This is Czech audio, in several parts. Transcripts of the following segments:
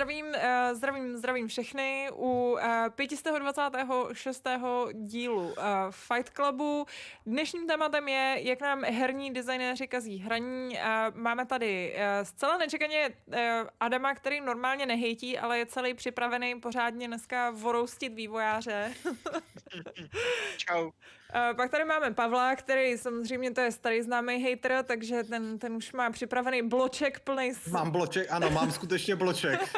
Zdravím, uh, zdravím, zdravím všechny u uh, 526. dílu uh, Fight Clubu. Dnešním tématem je, jak nám herní designéři kazí hraní. Uh, máme tady uh, zcela nečekaně uh, Adama, který normálně nehejtí, ale je celý připravený pořádně dneska voroustit vývojáře. Čau. Uh, pak tady máme Pavla, který samozřejmě to je starý známý hater, takže ten, ten už má připravený bloček plný. S... Mám bloček, ano, mám skutečně bloček.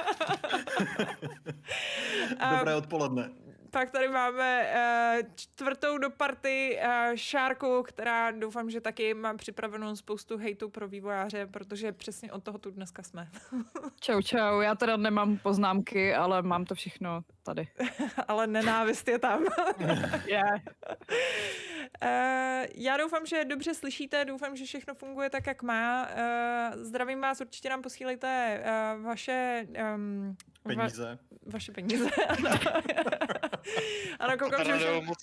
Dobré odpoledne. Pak tady máme uh, čtvrtou do party uh, Šárku, která doufám, že taky má připravenou spoustu hejtu pro vývojáře, protože přesně od toho tu dneska jsme. čau, čau. Já teda nemám poznámky, ale mám to všechno tady. ale nenávist je tam. yeah. uh, já doufám, že dobře slyšíte, doufám, že všechno funguje tak, jak má. Uh, zdravím vás, určitě nám posílejte uh, vaše um, Peníze. Va- vaše peníze, ano. ano, koukám, že už... Nám... moc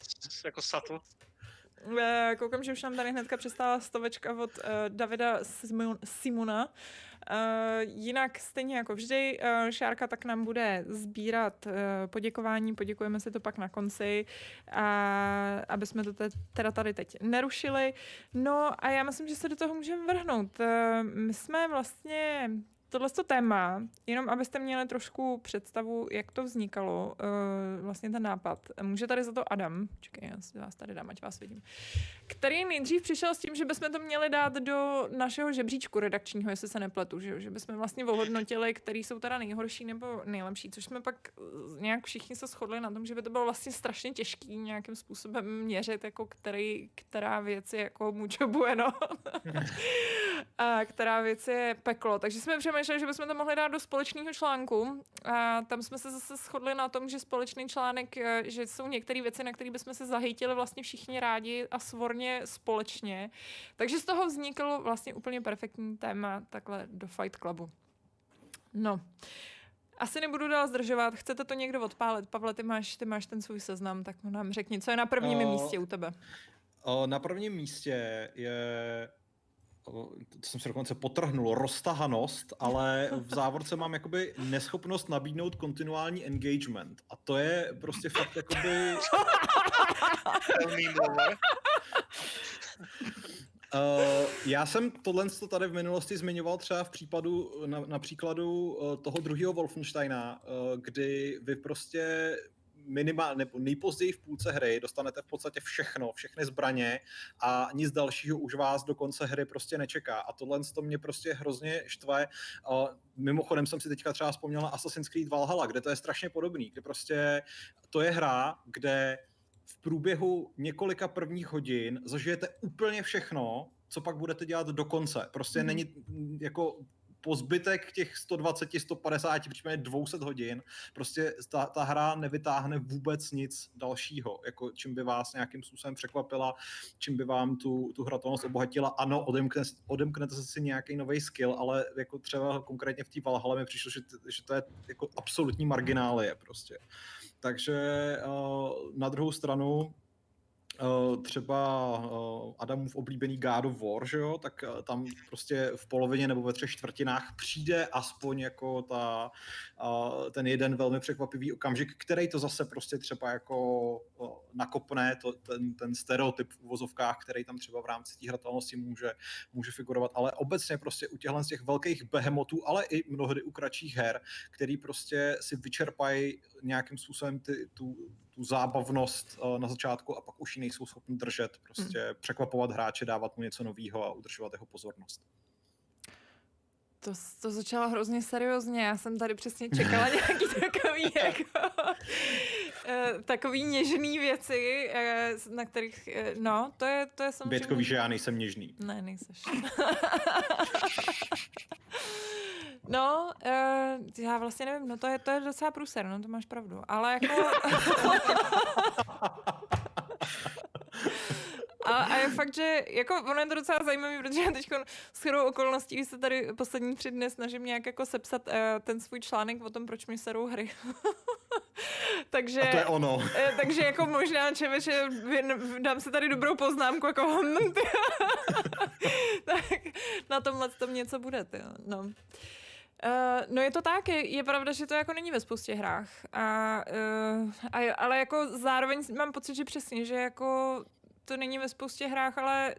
jako satu. Koukám, že už nám tady hnedka přestála stovečka od uh, Davida Simona. Uh, jinak stejně jako vždy, uh, Šárka tak nám bude sbírat uh, poděkování, poděkujeme si to pak na konci, a, aby jsme to te- teda tady teď nerušili. No a já myslím, že se do toho můžeme vrhnout. My jsme vlastně tohle to téma, jenom abyste měli trošku představu, jak to vznikalo, uh, vlastně ten nápad. Může tady za to Adam, čekaj, já si vás tady dám, ať vás vidím, který nejdřív přišel s tím, že bychom to měli dát do našeho žebříčku redakčního, jestli se nepletu, že, že bychom vlastně ohodnotili, který jsou teda nejhorší nebo nejlepší, což jsme pak nějak všichni se shodli na tom, že by to bylo vlastně strašně těžký nějakým způsobem měřit, jako který, která věc je jako mucho bueno a která věc je peklo. Takže jsme přemýšleli, že bychom to mohli dát do společného článku. A tam jsme se zase shodli na tom, že společný článek, že jsou některé věci, na které bychom se zahejtili vlastně všichni rádi a svorně společně. Takže z toho vznikl vlastně úplně perfektní téma takhle do Fight Clubu. No. Asi nebudu dál zdržovat. Chcete to někdo odpálit? Pavle, ty máš, ty máš ten svůj seznam, tak nám řekni, co je na prvním o, místě u tebe. O, na prvním místě je to jsem se dokonce potrhnul, roztahanost, ale v závorce mám jakoby neschopnost nabídnout kontinuální engagement. A to je prostě fakt jakoby... Uh, já jsem tohle tady v minulosti zmiňoval třeba v případu, na, na příkladu uh, toho druhého Wolfensteina, uh, kdy vy prostě minimálně nebo nejpozději v půlce hry dostanete v podstatě všechno, všechny zbraně a nic dalšího už vás do konce hry prostě nečeká. A tohle to mě prostě hrozně štve. Mimochodem jsem si teďka třeba vzpomněl na Assassin's Creed Valhalla, kde to je strašně podobný, kde prostě to je hra, kde v průběhu několika prvních hodin zažijete úplně všechno, co pak budete dělat do konce. Prostě mm. není jako po zbytek těch 120, 150, případně 200 hodin, prostě ta, ta hra nevytáhne vůbec nic dalšího, jako čím by vás nějakým způsobem překvapila, čím by vám tu, tu hratelnost obohatila. Ano, odemkne, odemknete si nějaký nový skill, ale jako třeba konkrétně v té Valhalla mi přišlo, že, že to je jako absolutní marginálie prostě. Takže uh, na druhou stranu Eh, třeba uh, Adamův oblíbený God of War, že jo, tak uh, tam prostě v polovině nebo ve třech čtvrtinách přijde aspoň jako ta, ten jeden velmi překvapivý okamžik, který to zase prostě třeba jako nakopne, to, ten, ten stereotyp v uvozovkách, který tam třeba v rámci té hratelnosti může, může figurovat, ale obecně prostě u těchhle z těch velkých behemotů, ale i mnohdy u kratších her, který prostě si vyčerpají nějakým způsobem ty, tu, tu zábavnost uh, na začátku a pak už ji nejsou schopni držet, prostě hmm. překvapovat hráče, dávat mu něco nového a udržovat jeho pozornost. To, to začalo hrozně seriózně. Já jsem tady přesně čekala nějaký takový, jako, uh, takový něžný věci, uh, na kterých, no, to je, to je samozřejmě... Bětko že já nejsem něžný. Ne, nejseš. No, uh, já vlastně nevím, no to je, to je docela průser, no to máš pravdu, ale jako... A, a je fakt, že jako ono je to docela zajímavé, protože já teď s chorou okolností, když se tady poslední tři dny snažím nějak jako sepsat uh, ten svůj článek o tom, proč mi serou hry. takže, A to je ono. uh, takže jako možná, čeveče, dám si tady dobrou poznámku, jako tak na tomhle tom něco bude, ty, no. Uh, no je to tak, je, je pravda, že to jako není ve spoustě hrách, a, uh, a, ale jako zároveň mám pocit, že přesně, že jako to není ve spoustě hrách, ale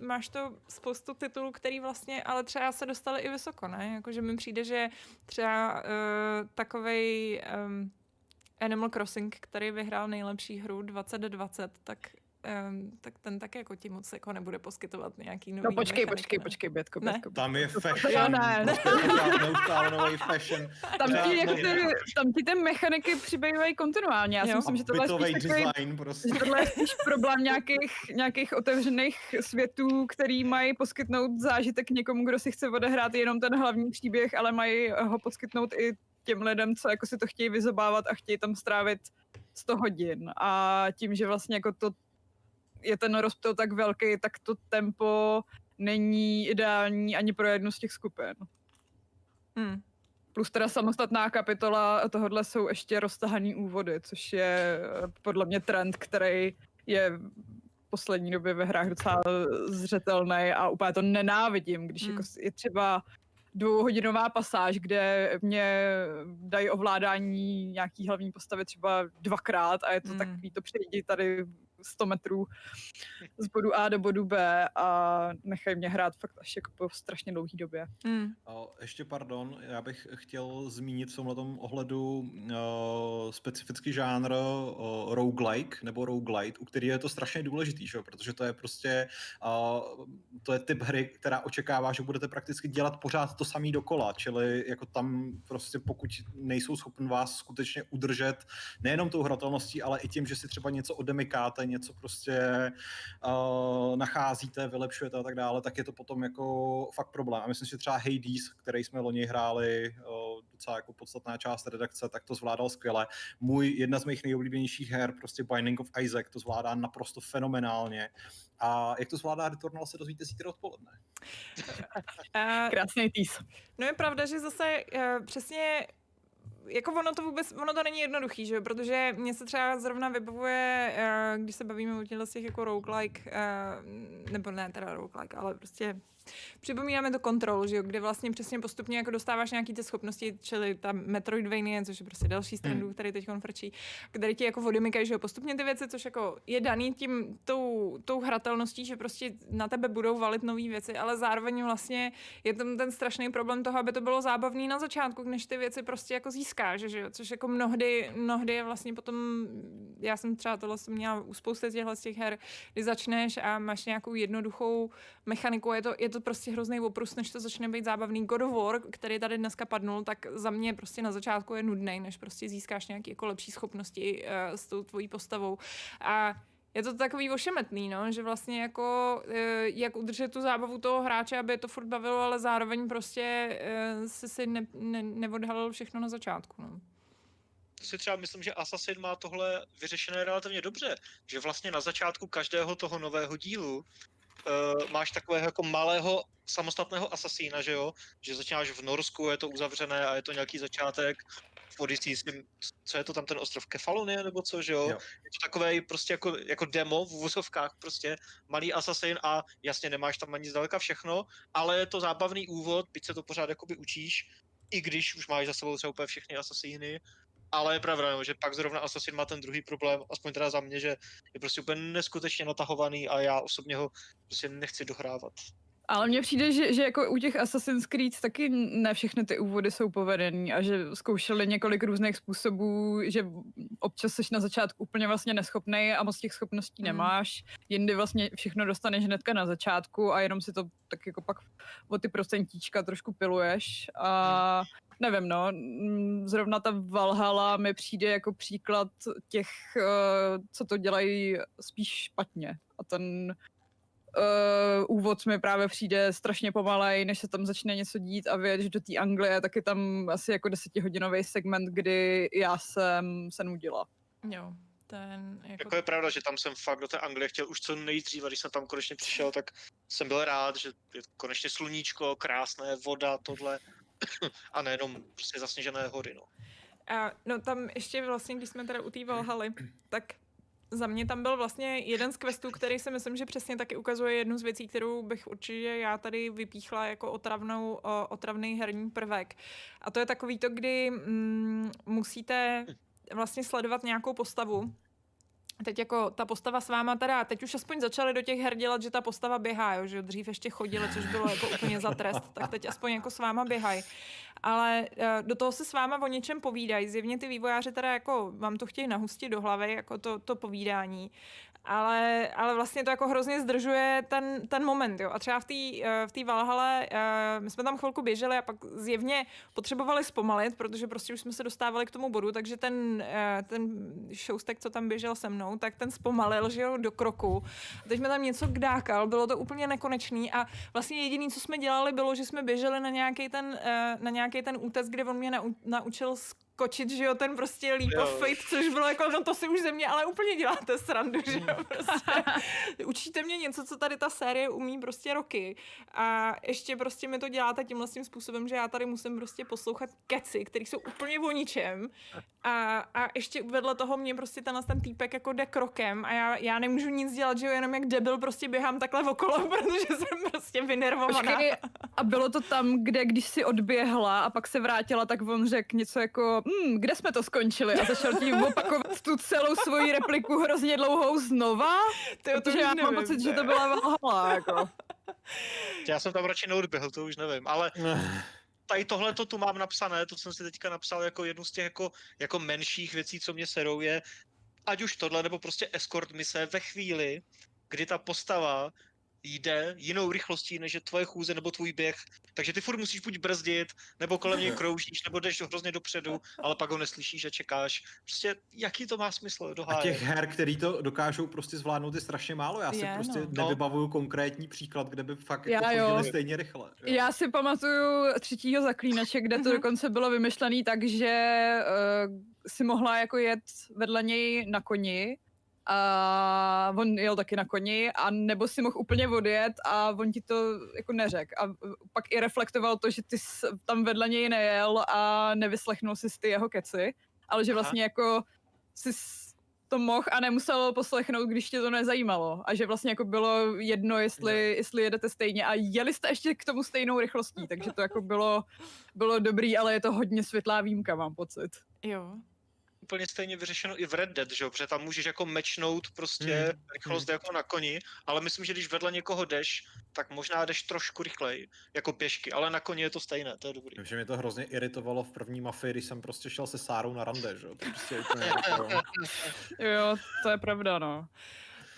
máš to spoustu titulů, který vlastně, ale třeba se dostaly i vysoko, ne? Jakože mi přijde, že třeba uh, takovej um, Animal Crossing, který vyhrál nejlepší hru 2020, tak um, tak ten tak jako ti moc jako nebude poskytovat nějaký nový No počkej, mechaniky, počkej, ne? počkej, Bětko, Ne? Bětko. Tam je Jo, fashion. ne. Neustále nový fashion. Tam ti, jako ty, tam ti ty mechaniky přibývají kontinuálně. Já si Jo. myslím, že tohle je spíš takový, design prostě. že tohle je spíš problém nějakých, nějakých otevřených světů, který mají poskytnout zážitek někomu, kdo si chce odehrát jenom ten hlavní příběh, ale mají ho poskytnout i těm lidem, co jako si to chtějí vyzobávat a chtějí tam strávit 100 hodin. A tím, že vlastně jako to je ten rozptyl tak velký, tak to tempo není ideální ani pro jednu z těch skupin. Hmm. Plus teda samostatná kapitola tohohle jsou ještě roztahaný úvody, což je eh, podle mě trend, který je v poslední době ve hrách docela zřetelný a úplně to nenávidím, když Hmm. jako je třeba dvouhodinová pasáž, kde mě dají ovládání nějaký hlavní postavy třeba dvakrát a je to Hmm. takový to přejdi tady 100 metrů z bodu A do bodu B a nechají mě hrát fakt až jako po strašně dlouhé době. Hmm. A ještě pardon, já bych chtěl zmínit v tomhle uh, specifický žánr uh, roguelike nebo roguelite, u který je to strašně důležitý, že? jo, protože to je prostě uh, to je typ hry, která očekává, že budete prakticky dělat pořád to samý dokola, čili jako tam prostě pokud nejsou schopni vás skutečně udržet nejenom tou hratelností, ale i tím, že si třeba něco odemykáte, něco prostě uh, nacházíte, vylepšujete a tak dále, tak je to potom jako fakt problém. A myslím si, že třeba Hades, který jsme loni hráli, uh, docela jako podstatná část redakce, tak to zvládal skvěle. Můj, jedna z mých nejoblíbenějších her, prostě Binding of Isaac, to zvládá naprosto fenomenálně. A jak to zvládá Returnal, se dozvíte zítra odpoledne. Uh, Krásný týs. No je pravda, že zase uh, přesně jako ono to vůbec, ono to není jednoduchý, že protože mně se třeba zrovna vybavuje, uh, když se bavíme o těchto těch jako roguelike, uh, nebo ne teda roguelike, ale prostě připomínáme to kontrol, že jo, kde vlastně přesně postupně jako dostáváš nějaký ty schopnosti, čili ta Metroidvania, což je prostě další z trendů, který teď frčí, který ti jako odymykají, že jo, postupně ty věci, což jako je daný tím, tou, tou hratelností, že prostě na tebe budou valit nové věci, ale zároveň vlastně je tam ten strašný problém toho, aby to bylo zábavný na začátku, než ty věci prostě jako získáš, že jo? což jako mnohdy, mnohdy je vlastně potom, já jsem třeba tohle jsem měla u spousty těchto z těch her, kdy začneš a máš nějakou jednoduchou mechaniku, je to, je to prostě hrozný oprus, než to začne být zábavný. God of War, který tady dneska padnul, tak za mě prostě na začátku je nudný, než prostě získáš nějaké jako lepší schopnosti uh, s tou tvojí postavou. A je to takový ošemetný, no, že vlastně jako, eh, jak udržet tu zábavu toho hráče, aby je to furt bavilo, ale zároveň prostě eh, si si ne, ne, neodhalil všechno na začátku, no. To si třeba myslím, že Assassin má tohle vyřešené relativně dobře, že vlastně na začátku každého toho nového dílu uh, máš takového jako malého samostatného asasína, že jo? Že začínáš v Norsku, je to uzavřené a je to nějaký začátek. V Odyssey s tím, co je to tam ten ostrov Kefalonie nebo co, že jo? Jo. Je to takový prostě jako, jako demo v úvozovkách, prostě malý asasin a jasně nemáš tam ani zdaleka všechno, ale je to zábavný úvod, byť se to pořád jakoby učíš, i když už máš za sebou třeba úplně všechny asasíny, ale je pravda, no, že pak zrovna Assassin má ten druhý problém, aspoň teda za mě, že je prostě úplně neskutečně natahovaný a já osobně ho prostě nechci dohrávat. Ale mně přijde, že, že jako u těch Assassin's Creed taky ne všechny ty úvody jsou povedený a že zkoušeli několik různých způsobů, že občas jsi na začátku úplně vlastně neschopný a moc těch schopností Mm. nemáš. Jindy vlastně všechno dostaneš hnedka na začátku a jenom si to tak jako pak o ty procentíčka trošku piluješ a nevím, no, mm, zrovna ta Valhalla mi přijde jako příklad těch, eh, co to dělají spíš špatně. A ten Uh, úvod mi právě přijde strašně pomalej, než se tam začne něco dít a vědět, že do té Anglie, tak je tam asi jako desetihodinový segment, kdy já jsem se nudila. Jo, ten jako... Jako je pravda, že tam jsem fakt do té Anglie chtěl už co nejdříve, když jsem tam konečně přišel, tak jsem byl rád, že je konečně sluníčko, krásné, voda, tohle. A nejenom prostě zasněžené hory, no. A, no tam ještě vlastně, když jsme teda u té Valhaly, tak za mě tam byl vlastně jeden z questů, který si myslím, že přesně taky ukazuje jednu z věcí, kterou bych určitě já tady vypíchla jako otravnou, o, otravný herní prvek. A to je takový to, kdy mm, musíte vlastně sledovat nějakou postavu, Teď jako ta postava s váma teda, teď už aspoň začali do těch her dělat, že ta postava běhá, jo, že dřív ještě chodili, což bylo jako úplně za trest, tak teď aspoň jako s váma běhají. Ale uh, do toho se s váma o něčem povídají. Zjevně ty vývojáři teda jako vám to chtějí nahustit do hlavy, jako to, to povídání. Ale, ale vlastně to jako hrozně zdržuje ten, ten moment, jo. A třeba v té uh, v té Valhale, uh, my jsme tam chvilku běželi a pak zjevně potřebovali zpomalit, protože prostě už jsme se dostávali k tomu bodu, takže ten, uh, ten šoustek, co tam běžel se mnou, tak ten zpomalil, že jo, do kroku. A teď jsme tam něco kdákal, bylo to úplně nekonečný a vlastně jediné, co jsme dělali, bylo, že jsme běželi na nějaký ten, na nějaký ten útes, kde on mě nau, naučil skočit, že jo, ten prostě leap Jo. of faith, což bylo jako, no to si už ze mě ale úplně děláte srandu, že jo, prostě. Učíte mě něco, co tady ta série umí prostě roky a ještě prostě mi to děláte tímhle tím způsobem, že já tady musím prostě poslouchat keci, který jsou úplně o ničem a, a ještě vedle toho mě prostě tenhle ten týpek jako jde krokem a já, já nemůžu nic dělat, že jo, jenom jak debil prostě běhám takhle okolo, protože jsem prostě vynervovaná. Počkej, a bylo to tam, kde když si odběhla a pak se vrátila, tak on řekl něco jako, hm, kde jsme to skončili? A začal tím opakovat tu celou svoji repliku hrozně dlouhou znova, to protože já mám nevím, pocit, že ne. to byla Valhalla, jako. Já jsem tam radši neodběhl, to už nevím, ale tady tohle to tu mám napsané, to jsem si teďka napsal jako jednu z těch jako, jako menších věcí, co mě serou, je ať už tohle, nebo prostě escort mise ve chvíli, kdy ta postava jde jinou rychlostí, než je tvoje chůze nebo tvůj běh. Takže ty furt musíš buď brzdit, nebo kolem něj kroužíš, nebo jdeš hrozně dopředu, ale pak ho neslyšíš a čekáš. Prostě jaký to má smysl do A těch her, který to dokážou prostě zvládnout, je strašně málo. Já si Je, prostě no. nevybavuju konkrétní příklad, kde by fakt Já jako jo. stejně rychle. jo. Já si pamatuju třetího zaklínače, kde to Mhm. dokonce bylo vymyšlené tak, že uh, si mohla jako jet vedle něj na koni a on jel taky na koni, a nebo si mohl úplně odjet a on ti to jako neřekl. A pak i reflektoval to, že ty jsi tam vedle něj nejel a nevyslechnul si ty jeho keci, ale že Aha. vlastně jako si to mohl a nemusel poslechnout, když tě to nezajímalo. A že vlastně jako bylo jedno, jestli, jestli jedete stejně. A jeli jste ještě k tomu stejnou rychlostí, takže to jako bylo, bylo dobrý, ale je to hodně světlá výjimka, mám pocit. Jo. Úplně stejně vyřešeno i v Red Dead, že jo? Protože tam můžeš jako mečnout prostě Hmm, hmm. rychlost jako na koni, ale myslím, že když vedle někoho jdeš, tak možná jdeš trošku rychleji, jako pěšky, ale na koni je to stejné, to je dobrý. Vím, že mě to hrozně iritovalo v první mafii, když jsem prostě šel se Sárou na rande, že jo? To prostě úplně jako... Jo, to je pravda, no.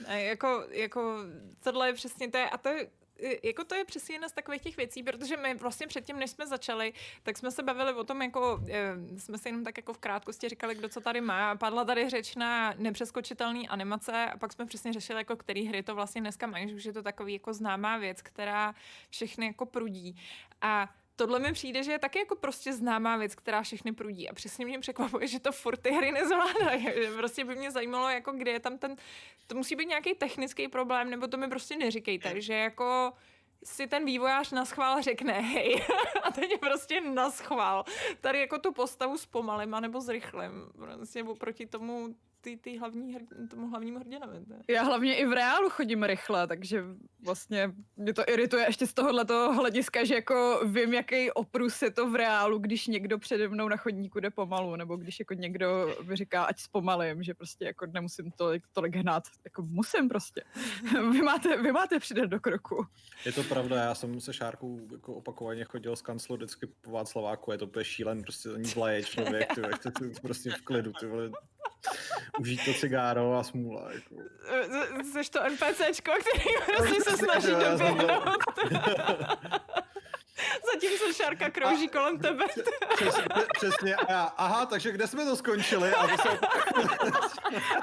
A jako, jako tohle je přesně to je, a to je, jako to je přesně jedna z takových těch věcí, protože my vlastně předtím, než jsme začali, tak jsme se bavili o tom, jako eh, jsme si jenom tak jako v krátkosti říkali, kdo co tady má. Padla tady řeč na nepřeskočitelné animace a pak jsme přesně řešili, jako který hry to vlastně dneska mají, že už je to takový jako známá věc, která všechny jako prudí. A tohle mi přijde, že je taky jako prostě známá věc, která všechny prudí. A přesně mě překvapuje, že to furt ty hry nezvládají. Prostě by mě zajímalo, jako kde je tam ten... To musí být nějaký technický problém, nebo to mi prostě neříkejte, že jako si ten vývojář na schvál řekne, hej, a teď je prostě na schvál. Tady jako tu postavu zpomalím, anebo zrychlím. Prostě oproti tomu ty, ty hlavní, hr- tomu hlavnímu hrdinovi. ne? Já hlavně i v reálu chodím rychle, takže vlastně mě to irituje ještě z tohohle hlediska, že jako vím, jaký oprus je to v reálu, když někdo přede mnou na chodníku jde pomalu, nebo když jako někdo mi říká, ať zpomalím, že prostě jako nemusím tolik, tolik hnát. Jako musím prostě. vy, máte, vy máte přidat do kroku. Je to pravda, já jsem se Šárkou jako opakovaně chodil z kanclu vždycky po Václaváku, je to úplně šílen, prostě ani vlaje člověk, ty, vole, chce tu prostě v klidu, ty vole, užít to cigáro a smůla, jako. Jsi to NPCčko, který prostě se snaží doběhnout. Zatímco šárka krouží kolem tebe. Přesně, přesně. A já, aha, takže kde jsme to skončili? A se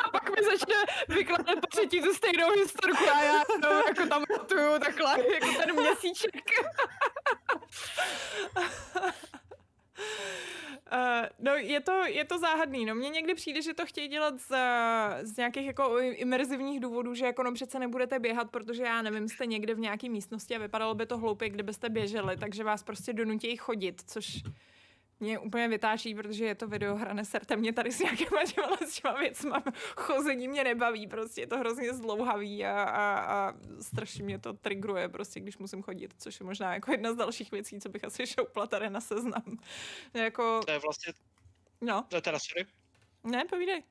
A pak mi začne vykládat po třetí tu stejnou historku a já no, jako tam tu takhle, jako ten měsíček. Uh, no, je to, je to záhadný. No, mně někdy přijde, že to chtějí dělat z, z nějakých jako imerzivních důvodů, že jako no přece nebudete běhat, protože já nevím, jste někde v nějaké místnosti a vypadalo by to hloupě, kdybyste běželi, takže vás prostě donutí chodit, což mě úplně vytáčí, protože je to videohra, neserte mě tady s nějakýma těma, s těma věcma. Chození mě nebaví, prostě je to hrozně zdlouhavý a, a, a strašně mě to trigruje, prostě když musím chodit, což je možná jako jedna z dalších věcí, co bych asi šoupla tady na seznam. jako, To je vlastně, no, to je teda sorry. ne, povídej.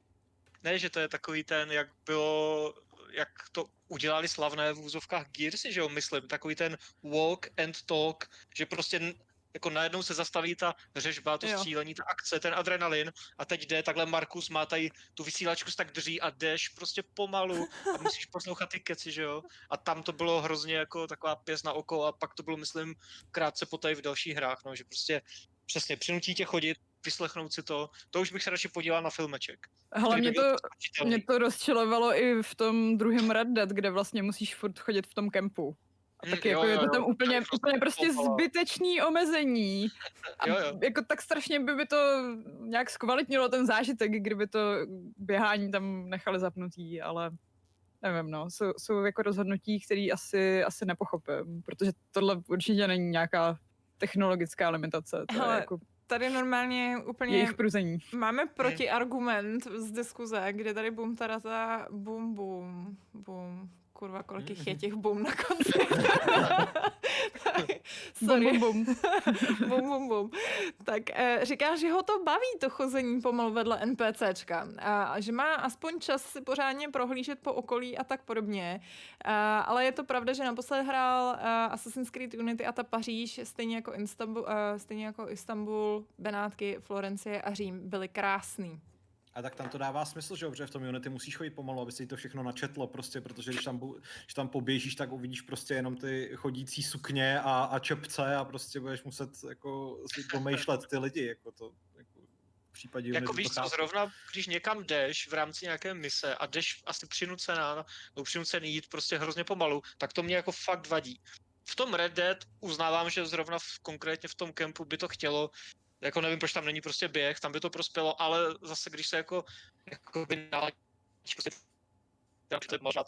Ne, že to je takový ten, jak bylo, jak to udělali slavné v úzovkách Gearsy, že jo, myslím, takový ten walk and talk, že prostě jako najednou se zastaví ta řežba, to Jo. střílení, ta akce, ten adrenalin a teď jde, takhle Markus má tady tu vysílačku, tak drží a jdeš prostě pomalu a musíš poslouchat ty keci, že jo. A tam to bylo hrozně jako taková pěs na oko a pak to bylo, myslím, krátce poté v dalších hrách, no, že prostě přesně přinutí tě chodit, vyslechnout si to, to už bych se radši podíval na filmeček. Hele, mě to, mě to rozčilovalo i v tom druhém Red Dead, kde vlastně musíš furt chodit v tom kempu. A Mm, taky jo, jako je jo, to jo, tam to úplně, je prostě úplně prostě zbytečný omezení. A Jo, jo. jako tak strašně by, by to nějak zkvalitnilo ten zážitek, kdyby to běhání tam nechali zapnutý, ale nevím, no, jsou, jsou jako rozhodnutí, které asi, asi nepochopím, protože tohle určitě není nějaká technologická limitace, to je Hele, jako Tady normálně úplně jejich pruzení. máme protiargument z diskuze, kde tady bum tarata, bum bum, bum. Kurva, kolik jich je těch bum na konci. Bum, Sorry. bum, bum. bum, bum, bum. Tak eh, říká, že ho to baví, to chození pomalu vedle NPCčka. A, a že má aspoň čas si pořádně prohlížet po okolí a tak podobně. A, ale je to pravda, že naposled hrál uh, Assassin's Creed Unity a ta Paříž, stejně jako, Istanbul, uh, stejně jako Istanbul, Benátky, Florencie a Řím byly krásný. A tak tam to dává smysl, že jo, protože v tom Unity musíš chodit pomalu, aby si to všechno načetlo, prostě, protože když tam, když tam poběžíš, tak uvidíš prostě jenom ty chodící sukně a, a čepce a prostě budeš muset jako si domýšlet ty lidi, jako to, jako v případě Jako víš to co, zrovna když někam jdeš v rámci nějaké mise a jdeš asi přinucená, nebo přinucený jít prostě hrozně pomalu, tak to mě jako fakt vadí. V tom Red Dead uznávám, že zrovna v, konkrétně v tom kempu by to chtělo, jako nevím, proč tam není prostě běh, tam by to prospělo, ale zase když se jako, jako by naladíš prostě tam to je možná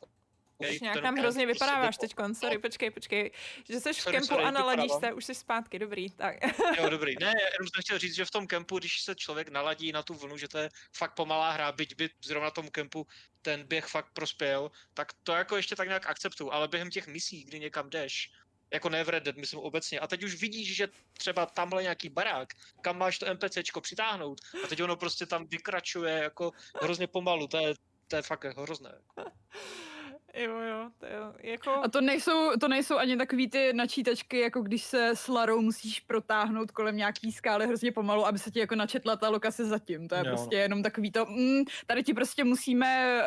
Už nějak kemp hrozně prostě vypadáváš teď, sorry, počkej, počkej. Že jsi v Sorry, kempu sorry, a naladíš se, už jsi zpátky, dobrý. Tak. Jo, dobrý. Ne, jenom jsem chtěl říct, že v tom kempu, když se člověk naladí na tu vlnu, že to je fakt pomalá hra, byť by zrovna tomu kempu ten běh fakt prospěl, tak to jako ještě tak nějak akceptuju, ale během těch misí, kdy někam jdeš, jako ne v Red Dead, myslím obecně, a teď už vidíš, že třeba tamhle nějaký barák, kam máš to NPCčko přitáhnout, a teď ono prostě tam vykračuje jako hrozně pomalu, to je, to je fakt hrozné. Jo, jo, to jo. Jako... A to nejsou, to nejsou ani takový ty načítačky, jako když se s Larou musíš protáhnout kolem nějaký skály hrozně pomalu, aby se ti jako načetla ta lokace zatím. To je Jo, no. prostě jenom takový to, mm, tady ti prostě musíme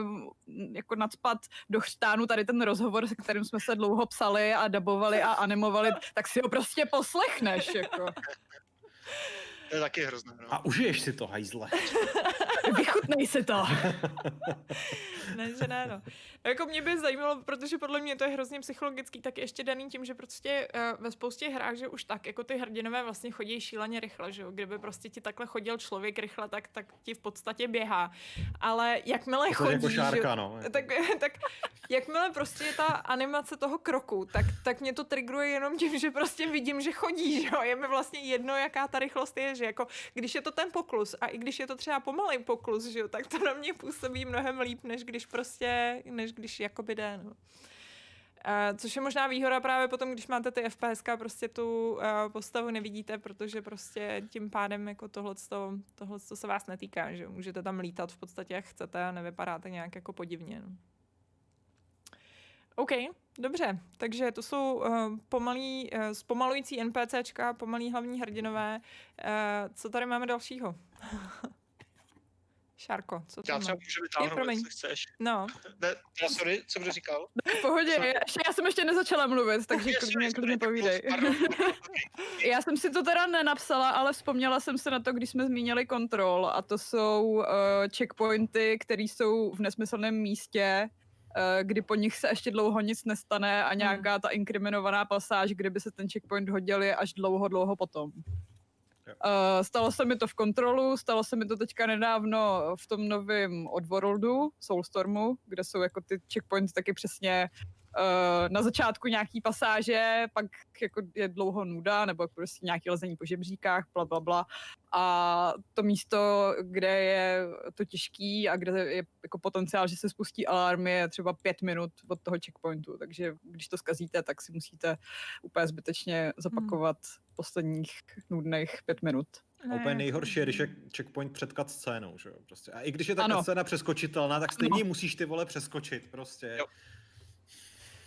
uh, jako nadspat do chřtánu tady ten rozhovor, se kterým jsme se dlouho psali a dabovali a animovali, tak si ho prostě poslechneš, jako. To je taky hrozné. No. A užiješ si to, hajzle. Vychutnej si to. Ne, že ne, no. Jako mě by zajímalo, protože podle mě to je hrozně psychologický, tak ještě daný tím, že prostě uh, ve spoustě hrách, že už tak, jako ty hrdinové vlastně chodí šíleně rychle, že jo. Kdyby prostě ti takhle chodil člověk rychle, tak, tak ti v podstatě běhá. Ale jakmile To chodí, jako že, šárka, no. tak, tak jakmile prostě je ta animace toho kroku, tak, tak mě to trigruje jenom tím, že prostě vidím, že chodí, že jo. Je mi vlastně jedno, jaká ta rychlost je, že jako, když je to ten poklus a i když je to třeba pomalý poklus, že jo, tak to na mě působí mnohem líp, než když prostě, než když jakoby jde, no. Uh, což je možná výhoda právě potom, když máte ty FPS, prostě tu uh, postavu nevidíte, protože prostě tím pádem jako tohleto, tohleto se vás netýká, že můžete tam lítat v podstatě jak chcete a nevypadáte nějak jako podivně. No. OK, dobře, takže to jsou uh, pomalý, uh, zpomalující NPCčka, pomalý hlavní hrdinové. Uh, co tady máme dalšího? Šárko, co to Já třeba můžu vytáhnout, jestli chceš. No, Ne, ne, sorry, co kdo říkal? V pohodě, ještě, já jsem ještě nezačala mluvit, takže klidně, klidně povídej. Já jsem si to teda nenapsala, ale vzpomněla jsem se na to, když jsme zmínili kontrol a to jsou uh, checkpointy, které jsou v nesmyslném místě, uh, kdy po nich se ještě dlouho nic nestane a nějaká ta inkriminovaná pasáž, kdyby se ten checkpoint hodil, je až dlouho, dlouho potom. Uh, stalo se mi to v kontrolu, stalo se mi to teďka nedávno v tom novém Oddworldu, Soulstormu, kde jsou jako ty checkpointy taky přesně na začátku nějaký pasáže, pak jako je dlouho nuda, nebo prostě nějaký lezení po žebříkách, bla, bla, bla. A to místo, kde je to těžký a kde je jako potenciál, že se spustí alarm, je třeba pět minut od toho checkpointu. Takže když to zkazíte, tak si musíte úplně zbytečně zapakovat posledních nudných pět minut. ne. Úplně nejhorší je, když je checkpoint před scénou, že jo, prostě. A i když je ta Ano. scéna přeskočitelná, tak stejně ji musíš ty vole přeskočit, prostě. Jo.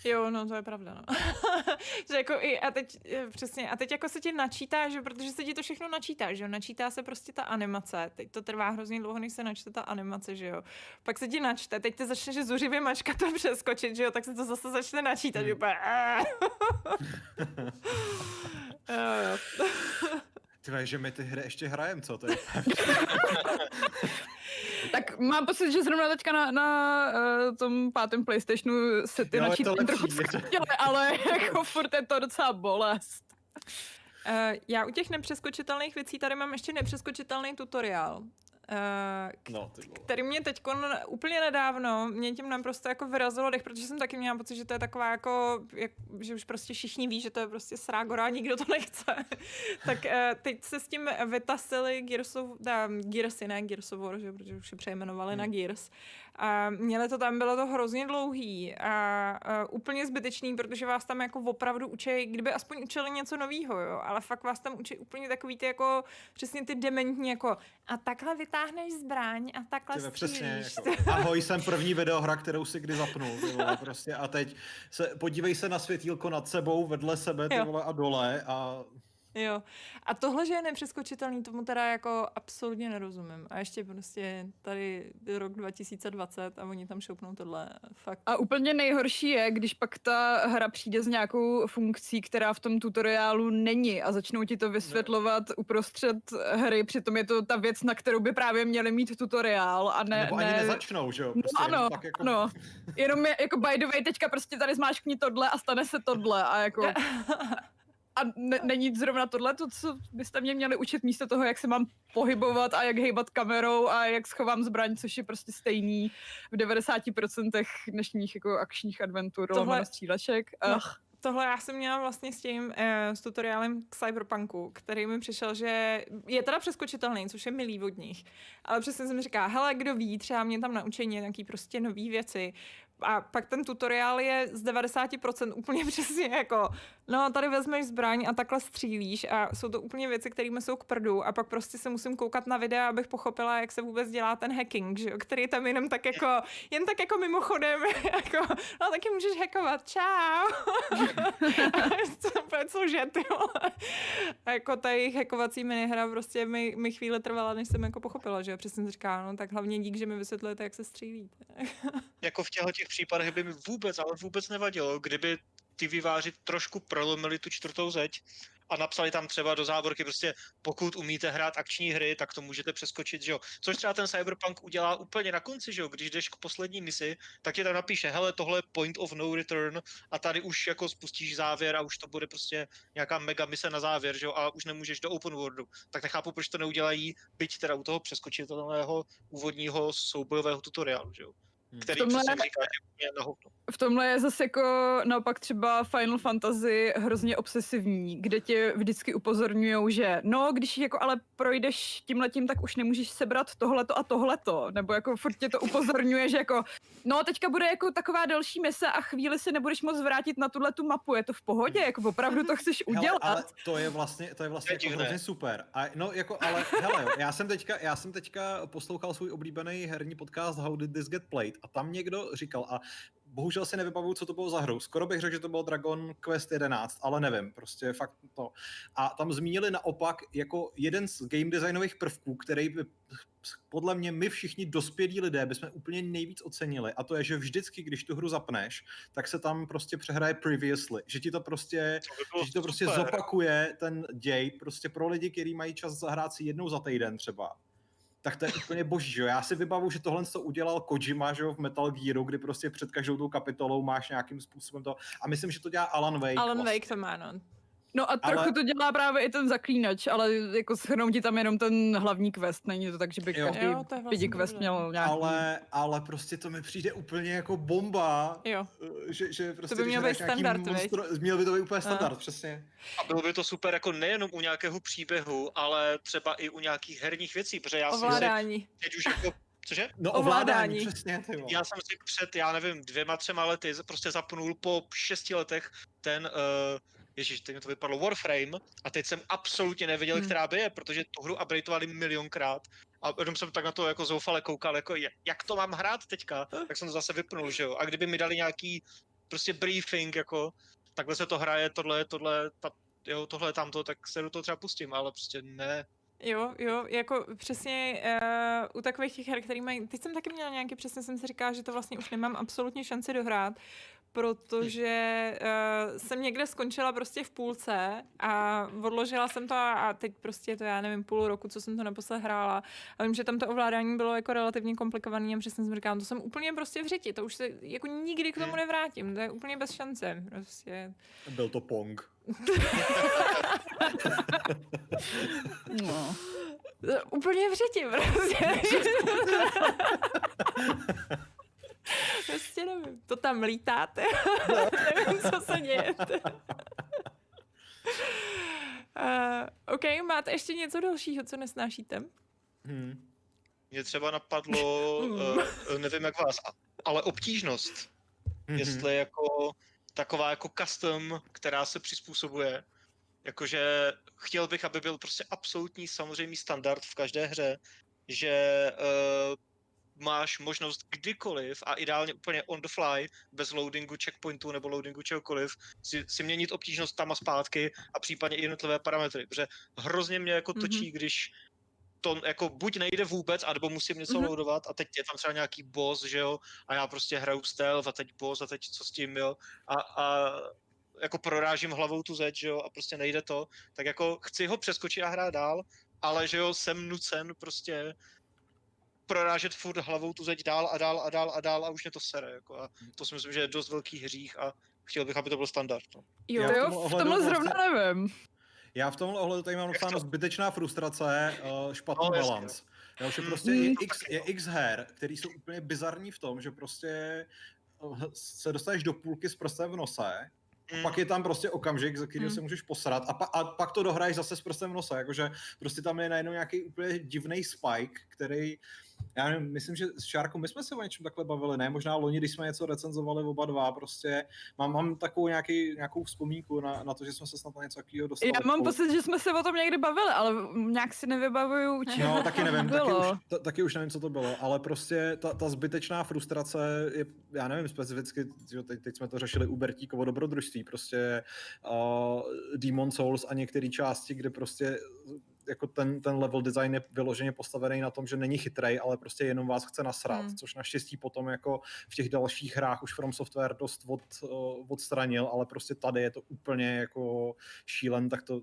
Jo, no to je pravda, no. že jako i, a teď, eh, přesně, a teď jako se ti načítá, že protože se ti to všechno načítá, že jo, načítá se prostě ta animace, teď to trvá hrozně dlouho, než se načte ta animace, že jo, pak se ti načte, teď ty začneš zuřivě mačkat to přeskočit, že jo, tak se to zase začne načítat, že Hmm. úplně, "Ah." Jo, jo. Ty vole, že my ty hry ještě hrajem, co? To je... Tak mám pocit, že zrovna teďka na, na uh, tom pátém PlayStationu se ty to načítky trochu zkrátily, ale jako furt je to docela bolest. Uh, já u těch nepřeskočitelných věcí tady mám ještě nepřeskočitelný tutoriál. Uh, No, ty vole. který mě teď úplně nedávno, mě tím naprosto jako vyrazilo dech, protože jsem taky měla pocit, že to je taková jako, jak, že už prostě všichni ví, že to je prostě srágora a nikdo to nechce. tak uh, teď se s tím vytasili Gearsov, da, Gearsy, ne Gears of War, že, protože už je přejmenovali hmm. na Gears. A měli to tam, bylo to hrozně dlouhý a uh, úplně zbytečný, protože vás tam jako opravdu učí, kdyby aspoň učili něco nového, jo, ale fakt vás tam učí úplně takový ty jako, přesně ty dementní, jako a takhle vytáhneš zbraň a takhle vole, přesně, jako, ahoj, jsem první videohra, kterou si kdy zapnul, ty vole, prostě, a teď se, podívej se na světýlko nad sebou, vedle sebe, ty vole, a dole, a Jo. A tohle, že je nepřeskočitelný, tomu teda jako absolutně nerozumím. A ještě prostě tady rok 2020 a oni tam šoupnou tohle. Fakt. A úplně nejhorší je, když pak ta hra přijde s nějakou funkcí, která v tom tutoriálu není a začnou ti to vysvětlovat uprostřed hry, přitom je to ta věc, na kterou by právě měli mít tutoriál a ne... nebo ani ne... nezačnou, že jo? No Prostě jenom ano, tak jako, ano. Jenom je, jako by the way, teďka prostě tady zmáčkni tohle a stane se tohle a jako... A ne, není zrovna tohle to, co byste mě měli učit místo toho, jak se mám pohybovat a jak hejbat kamerou a jak schovám zbraň, což je prostě stejný v 90% dnešních jako akčních adventur, Tohle- stříleček. No, Ach, Tohle já jsem měla vlastně s tím, eh, s tutoriálem k Cyberpunku, který mi přišel, že je teda přeskočitelný, což je milý od nich. Ale přesně jsem říká, hele, kdo ví, třeba mě tam naučí nějaký prostě nový věci. A pak ten tutoriál je z 90% úplně přesně jako, no tady vezmeš zbraň a takhle střílíš a jsou to úplně věci, kterými jsou k prdu a pak prostě se musím koukat na videa, abych pochopila, jak se vůbec dělá ten hacking, že který tam jenom tak jako, jen tak jako mimochodem, jako, no taky můžeš hackovat, čau. Cože, ty. A jako ta jejich hackovací minihra prostě mi, mi chvíli trvala, než jsem jako pochopila, že jo. Přesně říkala, no tak hlavně dík, že mi vysvětlujete, jak se střílí. Jako v těch případech by mi vůbec, ale vůbec nevadilo, kdyby ty výváři trošku prolomili tu čtvrtou zeď a napsali tam třeba do závorky prostě pokud umíte hrát akční hry, tak to můžete přeskočit, že jo. Což třeba ten Cyberpunk udělá úplně na konci, že jo. Když jdeš k poslední misi, tak ti tam napíše, hele, tohle je point of no return a tady už jako spustíš závěr a už to bude prostě nějaká mega mise na závěr, že jo, a už nemůžeš do open worldu. Tak nechápu, proč to neudělají, byť teda u toho přeskočitelného úvodního soubojového tutoriálu, že jo. Hmm. Který tomhle- přesně říká, že je na hovno. v tomhle je zase jako naopak třeba Final Fantasy hrozně obsesivní, kde tě vždycky upozorňují, že no, když jako ale projdeš tímhletím, tak už nemůžeš sebrat tohleto a tohleto, nebo jako furt tě to upozorňuje, že jako no, teďka bude jako taková další mise a chvíli se nebudeš moc vrátit na tuhle tu mapu, je to v pohodě, jako opravdu to chceš Hele, udělat. ale to je vlastně, to je vlastně jako hrozně super. A, no jako, ale hele, jo, já jsem teďka, já jsem teďka poslouchal svůj oblíbený herní podcast How Did This Get Played a tam někdo říkal a bohužel si nevybavuju, co to bylo za hru. Skoro bych řekl, že to bylo Dragon Quest 11, ale nevím, prostě fakt to. A tam zmínili naopak jako jeden z game designových prvků, který by podle mě my všichni dospělí lidé bychom úplně nejvíc ocenili a to je, že vždycky, když tu hru zapneš, tak se tam prostě přehraje previously, že ti to prostě, To by že ti to prostě super. zopakuje ten děj prostě pro lidi, kteří mají čas zahrát si jednou za týden třeba. Tak to je úplně boží, že jo? Já si vybavu, že tohle to udělal Kojima, že jo, v Metal Gearu, kdy prostě před každou tou kapitolou máš nějakým způsobem to. A myslím, že to dělá Alan Wake. Alan vlastně. Wake to má, no. No a trochu Ale- to dělá právě i ten zaklínač, ale jako shrnou ti tam jenom ten hlavní quest, není to tak, že by Jo. každý Jo, to vlastně pidi quest měl nějaký... Ale, ale prostě to mi přijde úplně jako bomba, Jo. eh, že, že prostě by když měl být standard, veď? monstro- Měl by to být úplně A. standard, přesně. A bylo by to super jako nejenom u nějakého příběhu, ale třeba i u nějakých herních věcí, protože já jsem si Ovládání. teď už jako, cože? No Ovládání. ovládání, přesně, ty. Já jsem si před, já nevím, dvěma, třema lety prostě zapnul po šesti letech ten, uh, ježiš, teď mi to vypadlo, Warframe a teď jsem absolutně nevěděl, Hmm. která by je, protože tu hru updateovali milionkrát a jenom jsem tak na to jako zoufale koukal, jako jak, jak to mám hrát teďka, tak jsem to zase vypnul, že jo. A kdyby mi dali nějaký prostě briefing, jako takhle se to hraje, tohle, tohle, ta, jo, tohle, tamto, tak se do toho třeba pustím, ale prostě ne. Jo, jo, jako přesně uh, u takových těch her, který mají, teď jsem taky měla nějaký, přesně jsem si říkala, že to vlastně už nemám absolutně šanci dohrát, protože uh, jsem někde skončila prostě v půlce a odložila jsem to a, a teď prostě je to, já nevím, půl roku, co jsem to naposled hrála. A vím, že tam to ovládání bylo jako relativně komplikovaný a přesně jsem říkala, to jsem úplně prostě v řiti, to už se jako nikdy k tomu nevrátím, to je úplně bez šance, prostě. Byl to Pong. No. Úplně v řiti, prostě. prostě nevím. To tam lítáte. nevím, co se děje. Uh, OK, máte ještě něco dalšího, co nesnášíte? Hmm. Mě třeba napadlo, uh, nevím jak vás, ale obtížnost. Mhm. jestli jako taková jako custom, která se přizpůsobuje. Jakože chtěl bych, aby byl prostě absolutní samozřejmý standard v každé hře, že uh, máš možnost kdykoliv a ideálně úplně on the fly, bez loadingu checkpointu nebo loadingu čehokoliv, si, si měnit obtížnost tam a zpátky a případně i jednotlivé parametry. Protože hrozně mě jako točí, když to jako buď nejde vůbec, anebo musím něco Mhm. mm-hmm. loadovat a teď je tam třeba nějaký boss, že jo, a já prostě hraju stealth a teď boss a teď co s tím, jo, a, a jako prorážím hlavou tu zeď, že jo, a prostě nejde to, tak jako chci ho přeskočit a hrát dál, ale že jo, jsem nucen prostě prorážet furt hlavou tu zeď dál a dál a dál a dál a už mě to sere, jako a to si myslím, že je dost velký hřích a chtěl bych, aby to byl standard, no. Jo, Já v jo, tomhle v tomhle vlastně- zrovna nevím. Já v tomhle ohledu tady mám napsáno to? zbytečná frustrace, uh, špatný No, balans. Jo, že prostě Mm. je x, je x her, který jsou úplně bizarní v tom, že prostě uh, se dostaneš do půlky s prstem v nose, Mm. pak je tam prostě okamžik, za kterého Mm. se můžeš posrat a, pa, a pak to dohraješ zase s prstem v nose, jakože prostě tam je najednou nějaký úplně divný spike, který, já nevím, myslím, že s Šárkou my jsme se o něčem takhle bavili, ne? Možná loni, když jsme něco recenzovali oba dva, prostě mám, mám takovou nějaký, nějakou vzpomínku na, na to, že jsme se snad na něco takového dostali. Já mám pocit, že jsme se o tom někdy bavili, ale nějak si nevybavuju, čím No, taky nevím, taky už, ta, taky už nevím, co to bylo, ale prostě ta, ta zbytečná frustrace je, já nevím specificky, že teď, teď jsme to řešili u Bertíkovo dobrodružství, prostě uh, Demon Souls a některé části, kde prostě jako ten, ten level design je vyloženě postavený na tom, že není chytrej, ale prostě jenom vás chce nasrat, Hmm. hmm. což naštěstí potom jako v těch dalších hrách už From Software dost od, uh, odstranil, ale prostě tady je to úplně jako šílen, tak to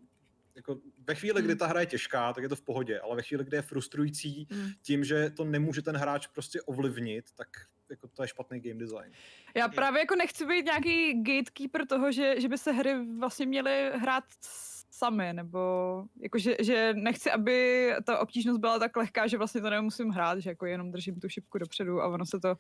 jako ve chvíli, kdy Hmm. ta hra je těžká, tak je to v pohodě, ale ve chvíli, kdy je frustrující Mm. tím, že to nemůže ten hráč prostě ovlivnit, tak jako to je špatný game design. Já právě jako nechci být nějaký gatekeeper toho, že, že by se hry vlastně měly hrát sami, nebo jako, že, že nechci, aby ta obtížnost byla tak lehká, že vlastně to nemusím hrát, že jako jenom držím tu šipku dopředu a ono se to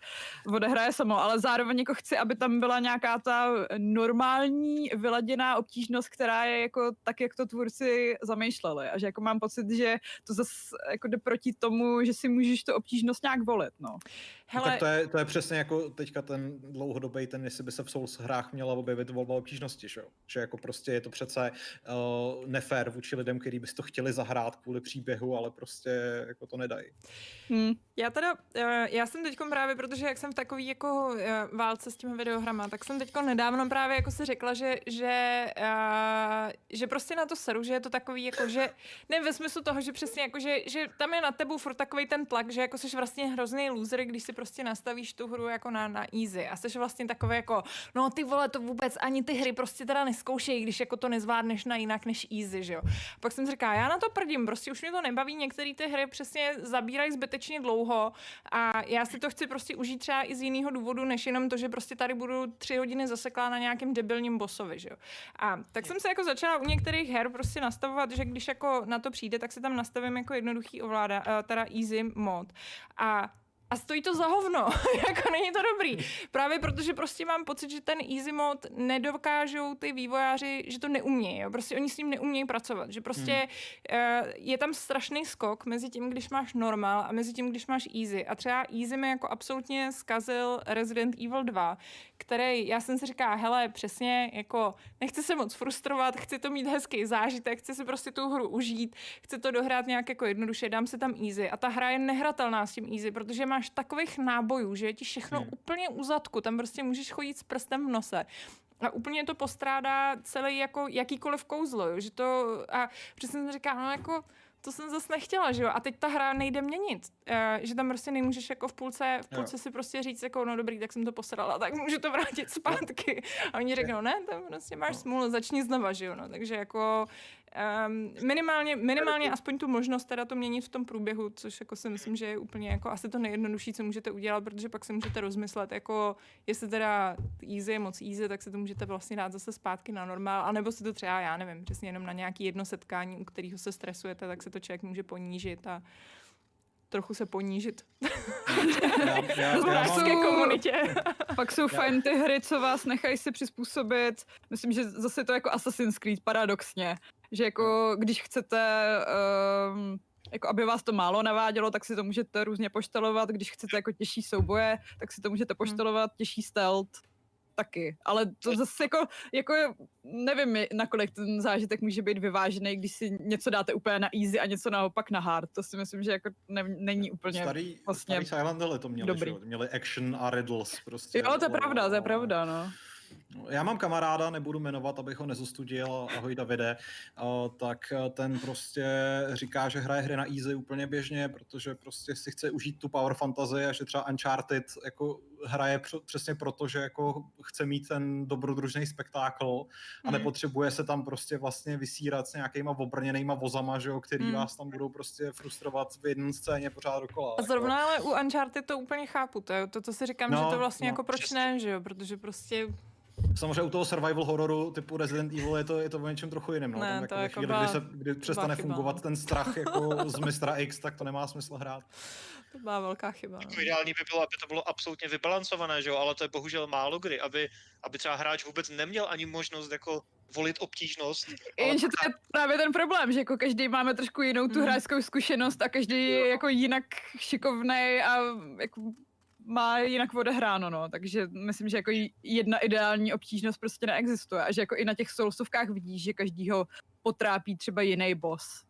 odehraje samo, ale zároveň jako chci, aby tam byla nějaká ta normální vyladěná obtížnost, která je jako tak, jak to tvůrci zamýšleli a že jako mám pocit, že to zase jako jde proti tomu, že si můžeš tu obtížnost nějak volit, no. No, Hele, tak to je, to je přesně jako teďka ten dlouhodobý ten, jestli by se v Souls hrách měla objevit volba obtížnosti, že, jo? že jako prostě je to přece uh, nefér vůči lidem, kteří by to chtěli zahrát kvůli příběhu, ale prostě jako to nedají. Hm. Já teda, eh, já jsem teď právě, protože jak jsem v takový jako eh, válce s těmi videohrama, tak jsem teď nedávno právě jako si řekla, že, že, eh, že prostě na to seru, že je to takový jako, že ne ve smyslu toho, že přesně jako, že, že tam je na tebu furt takový ten tlak, že jako jsi vlastně hrozný loser, když si prostě nastavíš tu hru jako na, na easy a jsi vlastně takový jako, no ty vole, to vůbec ani ty hry prostě teda neskoušej, když jako to nezvládneš na jinak než easy, že jo. Pak jsem si říkala, já na to prdím, prostě už mě to nebaví, některé ty hry přesně zabírají zbytečně dlouho a já si to chci prostě užít třeba i z jiného důvodu, než jenom to, že prostě tady budu tři hodiny zaseklá na nějakém debilním bossovi, že jo. A tak jsem se jako začala u některých her prostě nastavovat, že když jako na to přijde, tak se tam nastavím jako jednoduchý ovláda, eh, teda easy mod. A a stojí to za hovno, jako není to dobrý. Právě protože prostě mám pocit, že ten easy mod nedokážou ty vývojáři, že to neumějí, jo? prostě oni s ním neumějí pracovat, že prostě hmm. uh, je tam strašný skok mezi tím, když máš normal a mezi tím, když máš easy. A třeba easy mi jako absolutně zkazil Resident Evil 2, který, já jsem si říká, hele, přesně, jako nechci se moc frustrovat, chci to mít hezký zážitek, chci si prostě tu hru užít, chci to dohrát nějak jako jednoduše, dám se tam easy. A ta hra je nehratelná s tím easy, protože máš takových nábojů, že je ti všechno Hmm. úplně u zadku, tam prostě můžeš chodit s prstem v nose. A úplně to postrádá celý jako jakýkoliv kouzlo, jo? že to, a přesně jsem říká, no jako, to jsem zase nechtěla, že jo, a teď ta hra nejde měnit, uh, že tam prostě nemůžeš jako v půlce, v půlce si prostě říct jako, no dobrý, tak jsem to posrala, tak můžu to vrátit zpátky. A oni řeknou, ne, tam prostě máš smůlu, začni znova, že jo, no, takže jako um, minimálně, minimálně aspoň tu možnost teda to měnit v tom průběhu, což jako si myslím, že je úplně jako asi to nejjednodušší, co můžete udělat, protože pak si můžete rozmyslet, jako jestli teda easy je moc easy, tak si to můžete vlastně dát zase zpátky na normál, anebo si to třeba, já nevím, přesně jenom na nějaký jedno setkání, u kterého se stresujete, tak se to člověk může ponížit a trochu se ponížit Já, já, v já mám, komunitě. Pak jsou fajn ty hry, co vás nechají si přizpůsobit. Myslím, že zase to jako Assassin's Creed paradoxně. Že jako když chcete, um, jako aby vás to málo navádělo, tak si to můžete různě poštelovat. Když chcete jako těžší souboje, tak si to můžete poštelovat těžší stealth taky. Ale to zase jako, jako nevím, nakolik ten zážitek může být vyvážený, když si něco dáte úplně na easy a něco naopak na hard. To si myslím, že jako ne, není úplně... starý, vlastně starý Silent Hill to měli, dobrý. že? Měli action a riddles prostě. Jo, to je pravda, to je pravda, no. No, Já mám kamaráda, nebudu jmenovat, abych ho nezostudil, ahoj Davide, tak uh, ten prostě říká, že hraje hry na easy úplně běžně, protože prostě si chce užít tu power fantasy a že třeba Uncharted jako hraje přesně proto, že jako chce mít ten dobrodružný spektákl a Mhm. nepotřebuje se tam prostě vlastně vysírat s nějakýma obrněnýma vozama, že jo, který Mhm. vás tam budou prostě frustrovat v jedné scéně pořád dokola. A jako. zrovna ale u Uncharted to úplně chápu, to, je to, co si říkám, No, že to vlastně no, jako proč přesně. ne, že jo, protože prostě Samozřejmě u toho survival hororu typu Resident Evil je to, je to o něčem trochu jiném. No. Ne, Tam to jako jako chvíli, byla- kdy, se, kdy přestane chyba, fungovat no. ten strach jako z mistra X, tak to nemá smysl hrát. to byla velká chyba. Jako ideální by bylo, aby to bylo absolutně vybalancované, že jo, ale to je bohužel málo kdy, aby, aby třeba hráč vůbec neměl ani možnost jako volit obtížnost. ale Jenže to je právě ten problém, že jako každý máme trošku jinou tu Mm. hráčskou zkušenost a každý je jako jinak šikovnej a jako má jinak odehráno, no. Takže myslím, že jako jedna ideální obtížnost prostě neexistuje a že jako i na těch soulsovkách vidíš, že každýho potrápí třeba jiný boss.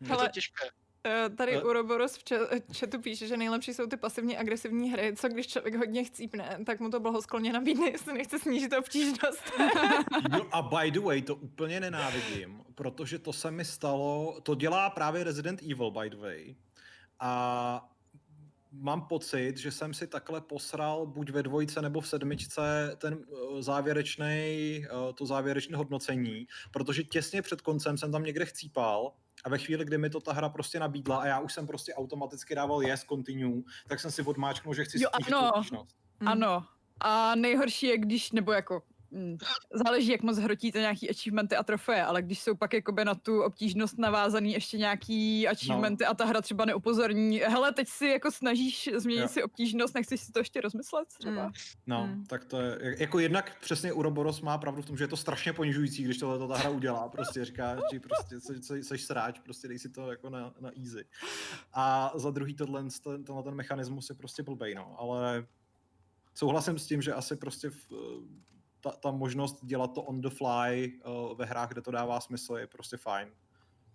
je Hele, to těžké. Eh, Tady Eh. Uroboros v če- chatu píše, že nejlepší jsou ty pasivně agresivní hry, co když člověk hodně chcípne, tak mu to blahoskloně nabídne, jestli nechce snížit obtížnost. Jo, a by the way, to úplně nenávidím, protože to se mi stalo, to dělá právě Resident Evil, by the way. A mám pocit, že jsem si takhle posral buď ve dvojce nebo v sedmičce ten závěrečný, to závěrečné hodnocení, protože těsně před koncem jsem tam někde chcípal a ve chvíli, kdy mi to ta hra prostě nabídla a já už jsem prostě automaticky dával yes, continue, tak jsem si odmáčknul, že chci Jo, snížit ano. Ano. A nejhorší je, když, nebo jako, mm, záleží, jak moc hrotíte nějaký achievementy a trofeje, ale když jsou pak jakoby na tu obtížnost navázaný ještě nějaký achievementy no. a ta hra třeba neupozorní, hele, teď si jako snažíš změnit Jo. si obtížnost, nechceš si to ještě rozmyslet třeba? Mm. No, Hmm. tak to je, jak- jako jednak přesně Uroboros má pravdu v tom, že je to strašně ponižující, když tohle ta hra udělá, prostě říká, že prostě se, se, seš sráč, prostě dej si to jako na, na easy. A za druhý tohle, ten, tenhle ten mechanismus je prostě blbej, no, ale souhlasím s tím, že asi prostě v, ta, ta možnost dělat to on the fly uh, ve hrách, kde to dává smysl, je prostě fajn.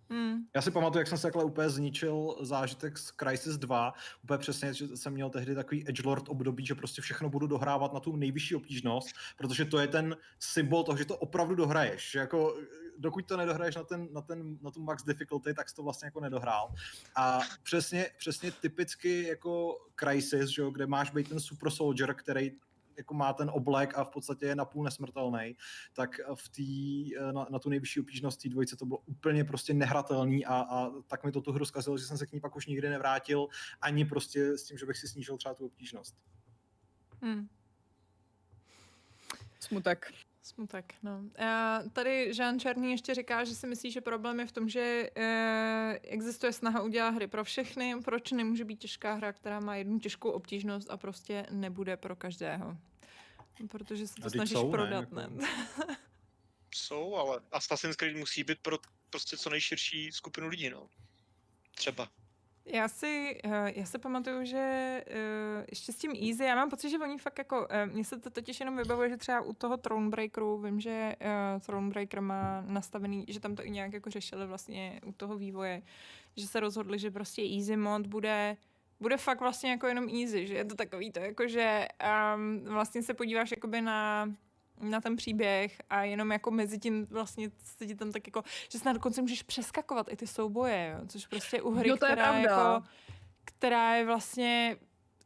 Hmm. Já si pamatuju, jak jsem se takhle úplně zničil zážitek z Crysis 2, úplně přesně, že jsem měl tehdy takový edgelord období, že prostě všechno budu dohrávat na tu nejvyšší obtížnost, protože to je ten symbol toho, že to opravdu dohraješ, že jako dokud to nedohraješ na, ten, na, ten, na tu max difficulty, tak jsi to vlastně jako nedohrál. A přesně, přesně typicky jako Crysis, že jo, kde máš být ten super soldier, který jako má ten oblek a v podstatě je napůl nesmrtelný, tak v tý, na, na tu nejvyšší obtížnost té dvojce to bylo úplně prostě nehratelný a, a tak mi to tu hru zkazilo, že jsem se k ní pak už nikdy nevrátil, ani prostě s tím, že bych si snížil třeba tu obtížnost. Hmm. Smutek. Smutek, no. A tady Jean Černý ještě říká, že si myslí, že problém je v tom, že e, existuje snaha udělat hry pro všechny, proč nemůže být těžká hra, která má jednu těžkou obtížnost a prostě nebude pro každého. Protože se to snažíš jsou, ne? prodat, ne? Jako- Jsou, ale Assassin's Creed musí být pro prostě co nejširší skupinu lidí, no. Třeba. Já si, eh, já si pamatuju, že eh, ještě s tím Easy, já mám pocit, že oni fakt jako, eh, mně se to totiž jenom vybavuje, že třeba u toho Thronebreakeru, vím, že Thronebreaker má nastavený, že tam to i nějak jako řešili vlastně u toho vývoje, že se rozhodli, že prostě Easy mod bude bude fakt vlastně jako jenom easy, že je to takový to, jako že um, vlastně se podíváš jakoby na na ten příběh a jenom jako mezi tím vlastně se ti tam tak jako, že snad dokonce můžeš přeskakovat i ty souboje, jo, což prostě u hry, Jo, to je která, pravda. jako, která je vlastně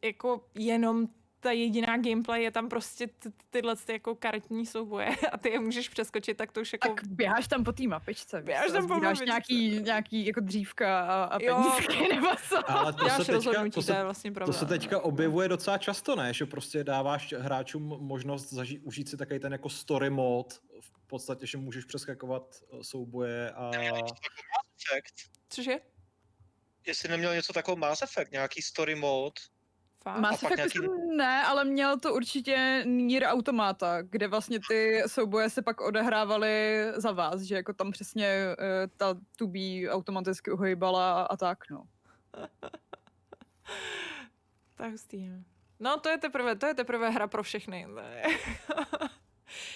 jako jenom ta jediná gameplay je tam prostě ty, tyhle ty jako karetní souboje a ty je můžeš přeskočit, tak to už jako... Tak běháš tam po té mapičce. Běháš tam po mapičce. nějaký, nějaký jako dřívka a, a Jo. penízky nebo co. Ale to se, teďka, rozhodnutí, to, to je se, vlastně to se teďka objevuje docela často, ne? Že prostě dáváš hráčům možnost zažít, užít si takový ten jako story mod, v podstatě, že můžeš přeskakovat eh, souboje a... Effect. Cože? Jestli neměl něco takového Mass Effect, nějaký story mode, Fakt? Mass Effect nějaký- ne, ale měl to určitě Nier Automata, kde vlastně ty souboje se pak odehrávaly za vás, že jako tam přesně uh, ta tubí automaticky uhejbala a tak, no. Tak hustý, no. No to je teprve, to je teprve hra pro všechny.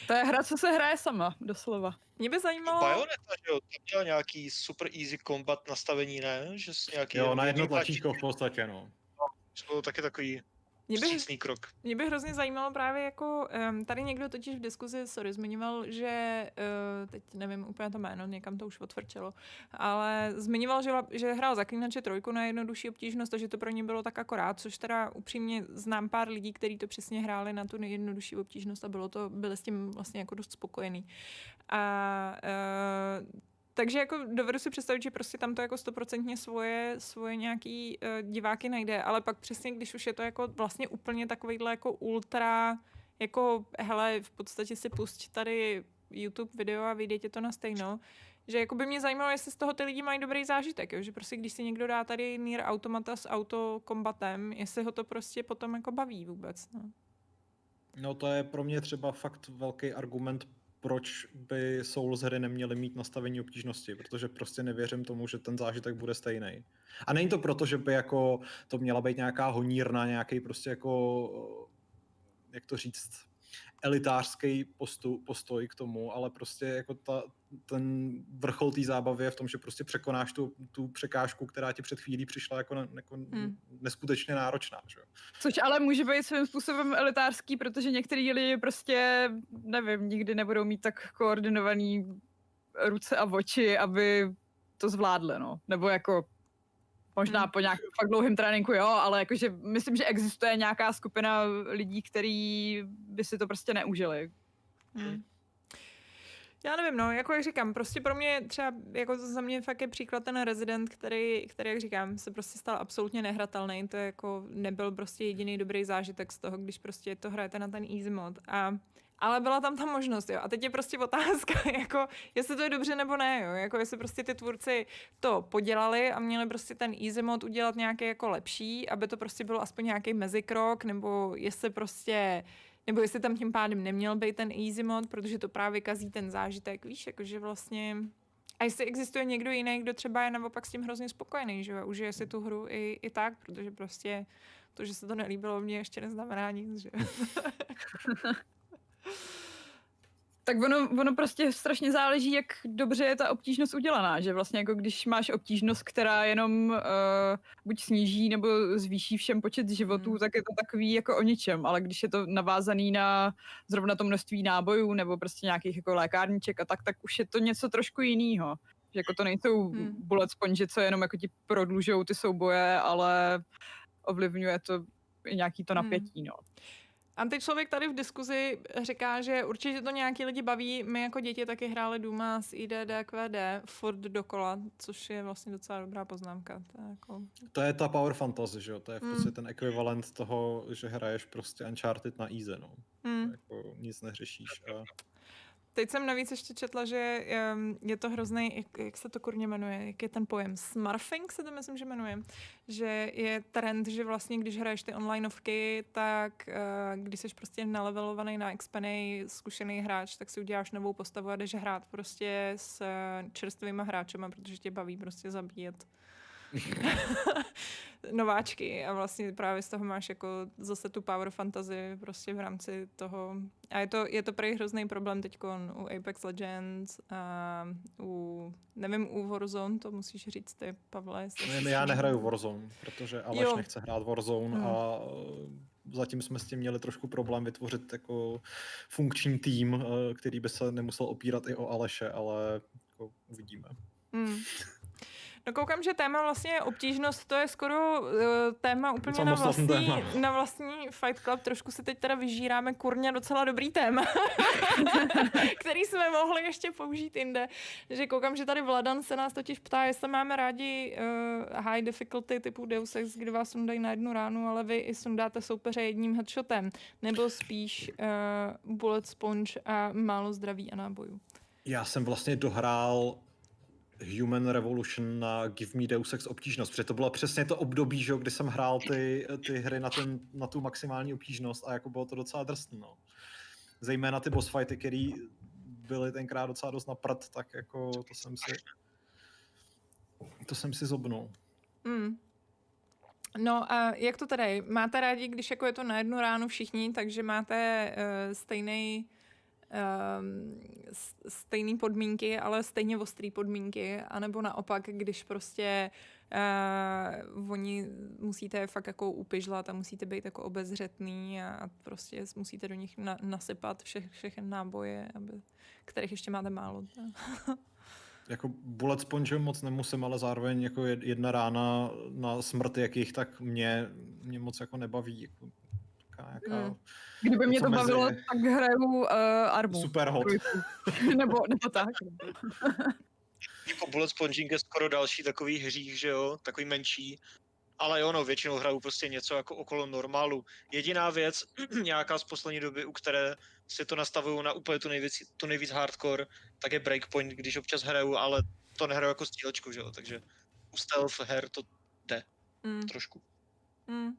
To je- hra, co se hraje sama, doslova. Mě by zajímalo... Bayonetta, že jo, to měla nějaký super easy combat nastavení, ne? Že s nějaký Jo, na jedno tlačítko v podstatě, no. To bylo taky takový Mě by, vstřícný krok. mě by hrozně zajímalo právě jako, um, tady někdo totiž v diskuzi, sorry, zmiňoval, že, uh, teď nevím úplně to jméno, někam to už otvrčelo, ale zmiňoval, že, že hrál Zaklínače trojku na jednodušší obtížnost a že to pro ně bylo tak akorát, což teda upřímně znám pár lidí, kteří to přesně hráli na tu nejjednodušší obtížnost a bylo to, byli s tím vlastně jako dost spokojený. A uh, takže jako dovedu si představit, že prostě tam to jako stoprocentně svoje, svoje nějaký uh, diváky najde, ale pak přesně, když už je to jako vlastně úplně takovýhle jako ultra, jako hele, v podstatě si pusť tady YouTube video a vyjde to na stejno, že jako by mě zajímalo, jestli z toho ty lidi mají dobrý zážitek, jo? že prostě když si někdo dá tady Nier Automata s autokombatem, jestli ho to prostě potom jako baví vůbec. No. No to je pro mě třeba fakt velký argument, proč by Souls hry neměly mít nastavení obtížnosti, protože prostě nevěřím tomu, že ten zážitek bude stejný. A není to proto, že by jako to měla být nějaká honírna, nějaký prostě jako, jak to říct, elitářský postu, postoj k tomu, ale prostě jako ta, ten vrchol té zábavy je v tom, že prostě překonáš tu, tu překážku, která ti před chvílí přišla jako, ne, jako Hmm. neskutečně náročná. Že? Což ale může být svým způsobem elitářský, protože některý lidi prostě, nevím, nikdy nebudou mít tak koordinovaný ruce a oči, aby to zvládli, no. Nebo jako možná Hmm. po nějakém fakt dlouhém tréninku, jo, ale jakože myslím, že existuje nějaká skupina lidí, který by si to prostě neužili. Hmm. Já nevím, no, jako jak říkám, prostě pro mě třeba, jako za mě fakt je příklad ten Resident, který, který, jak říkám, se prostě stal absolutně nehratelný, to je jako nebyl prostě jediný dobrý zážitek z toho, když prostě to hrajete na ten easy mod a ale byla tam ta možnost, jo. A teď je prostě otázka, jako, jestli to je dobře nebo ne, jo. Jako, jestli prostě ty tvůrci to podělali a měli prostě ten easy mod udělat nějaký jako lepší, aby to prostě bylo aspoň nějaký mezikrok, nebo jestli prostě nebo jestli tam tím pádem neměl být ten easy mod, protože to právě kazí ten zážitek, víš, jakože vlastně... A jestli existuje někdo jiný, kdo třeba je naopak s tím hrozně spokojený, že jo, užije si tu hru i, i tak, protože prostě to, že se to nelíbilo mně, ještě neznamená nic, že. Tak ono, ono prostě strašně záleží, jak dobře je ta obtížnost udělaná, že vlastně jako když máš obtížnost, která jenom uh, buď sníží nebo zvýší všem počet životů, Hmm. tak je to takový jako o ničem, ale když je to navázaný na zrovna to množství nábojů nebo prostě nějakých jako lékárniček a tak, tak už je to něco trošku jiného. Že jako to nejsou Hmm. hmm. bullet sponge, co jenom jako ti prodlužují ty souboje, ale ovlivňuje to nějaký to Hmm. napětí, no. Antičlověk tady v diskuzi říká, že určitě to nějaký lidi baví. My jako děti taky hráli Duma s IDD, QD furt dokola, což je vlastně docela dobrá poznámka. To je jako... To je ta power fantasy, že jo? To je v Mm. podstatě ten ekvivalent toho, že hraješ prostě Uncharted na easy, no. hmm. Jako nic neřešíš. A... Teď jsem navíc ještě četla, že um, je to hrozný, jak, jak se to kurně jmenuje, jak je ten pojem, smurfing se to myslím, že jmenuje, že je trend, že vlastně když hraješ ty onlineovky, tak uh, když jsi prostě nalevelovaný, naexpený, zkušený hráč, tak si uděláš novou postavu a jdeš hrát prostě s uh, čerstvýma hráčema, protože tě baví prostě zabíjet nováčky a vlastně právě z toho máš jako zase tu power fantasy prostě v rámci toho a je to, je to prej hrozný problém teď u Apex Legends a u, nevím, u Warzone, to musíš říct ty, Pavle. Ne, já nehraju Warzone, protože Aleš Jo. nechce hrát Warzone Hmm. a eh, zatím jsme s tím měli trošku problém vytvořit jako funkční tým, eh, který by se nemusel opírat i o Aleše, ale jako uvidíme. Hmm. No koukám, že téma vlastně je obtížnost, to je skoro uh, téma úplně na vlastní, téma. na vlastní Fight Club. Trošku si teď teda vyžíráme kurně docela dobrý téma, který jsme mohli ještě použít jinde. Že koukám, že tady Vladan se nás totiž ptá, jestli máme rádi uh, high difficulty typu Deus Ex, kdy vás sundají na jednu ránu, ale vy i sundáte soupeře jedním headshotem. Nebo spíš uh, bullet sponge a málo zdraví a nábojů. Já jsem vlastně dohrál Human Revolution na Give Me Deus Ex obtížnost, protože to bylo přesně to období, že, kdy jsem hrál ty, ty hry na, ten, na tu maximální obtížnost a jako bylo to docela drsné. No. Zejména ty boss fighty, které byly tenkrát docela dost na prd, tak jako to jsem si to jsem si zobnul. Mm. No a jak to tady? Máte rádi, když jako je to na jednu ránu všichni, takže máte uh, stejný um, stejné podmínky, ale stejně ostrý podmínky, anebo naopak, když prostě uh, oni musíte fakt jako upižlat a musíte být jako obezřetný a, a prostě musíte do nich na, nasypat vše, všechny náboje, aby, kterých ještě máte málo. Jako bullet sponge moc nemusím, ale zároveň jako jed- jedna rána na smrt jakých, tak mě, mě moc jako nebaví. Jako, taká nějaká Mm. Kdyby mě to mezi- bavilo, tak hraju uh, Armu. super hot. Nebo, nebo tak. Jako bullet sponging je skoro další takový hřích, že jo, takový menší. Ale jo, no, většinou hraju prostě něco jako okolo normálu. Jediná věc, nějaká z poslední doby, u které si to nastavuju na úplně tu nejvíc, tu nejvíc hardcore, tak je breakpoint, když občas hraju, ale to nehraju jako stílečku, že jo, takže u stealth her to Mm. trošku. Mm.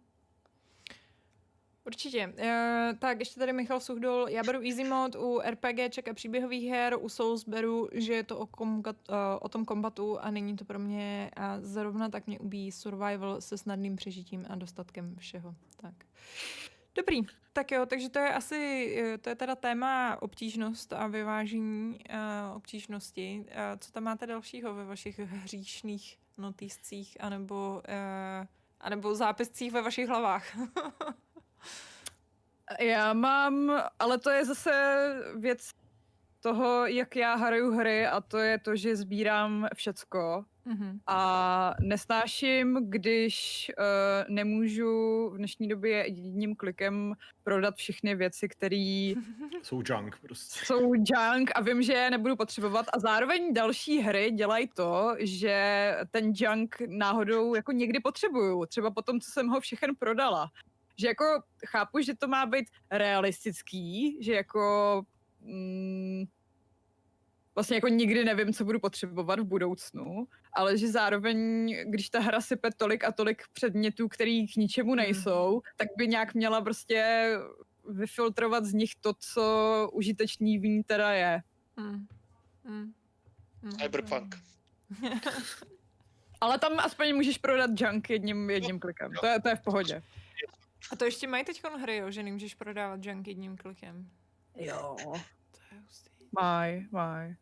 Určitě. E, tak ještě tady Michal Suchdol. Já beru easy mode u RPGček a příběhových her, u Souls beru, že je to o, komgat, uh, o tom kombatu a není to pro mě a zrovna tak mě ubíjí survival se snadným přežitím a dostatkem všeho. Tak. Dobrý, tak jo, takže to je asi, eh, to je teda téma obtížnost a vyvážení uh, obtížnosti. Uh, co tam máte dalšího ve vašich hříšných notýscích anebo, uh, anebo zápiscích ve vašich hlavách? Já mám, ale to je zase věc toho, jak já hraju hry a to je to, že sbírám všecko mm-hmm. a nesnáším, když uh, nemůžu v dnešní době jedním klikem prodat všechny věci, které Jsou junk prostě. jsou junk a vím, že je nebudu potřebovat a zároveň další hry dělají to, že ten junk náhodou jako někdy potřebuju, třeba potom, co jsem ho všechen prodala. Že jako chápu, že to má být realistický, že jako mm, vlastně jako nikdy nevím, co budu potřebovat v budoucnu, ale že zároveň, když ta hra sype tolik a tolik předmětů, který k ničemu nejsou, tak by nějak měla prostě vyfiltrovat z nich to, co užitečný v ní teda je. Mm. Mm. Mm. Cyberpunk. Ale tam aspoň můžeš prodat junk jedním, jedním klikem. To je, to je v pohodě. A to ještě mají teď hry, jo, že nemůžeš prodávat junk jedním klikem. Jo. To je hustý. Maj, maj.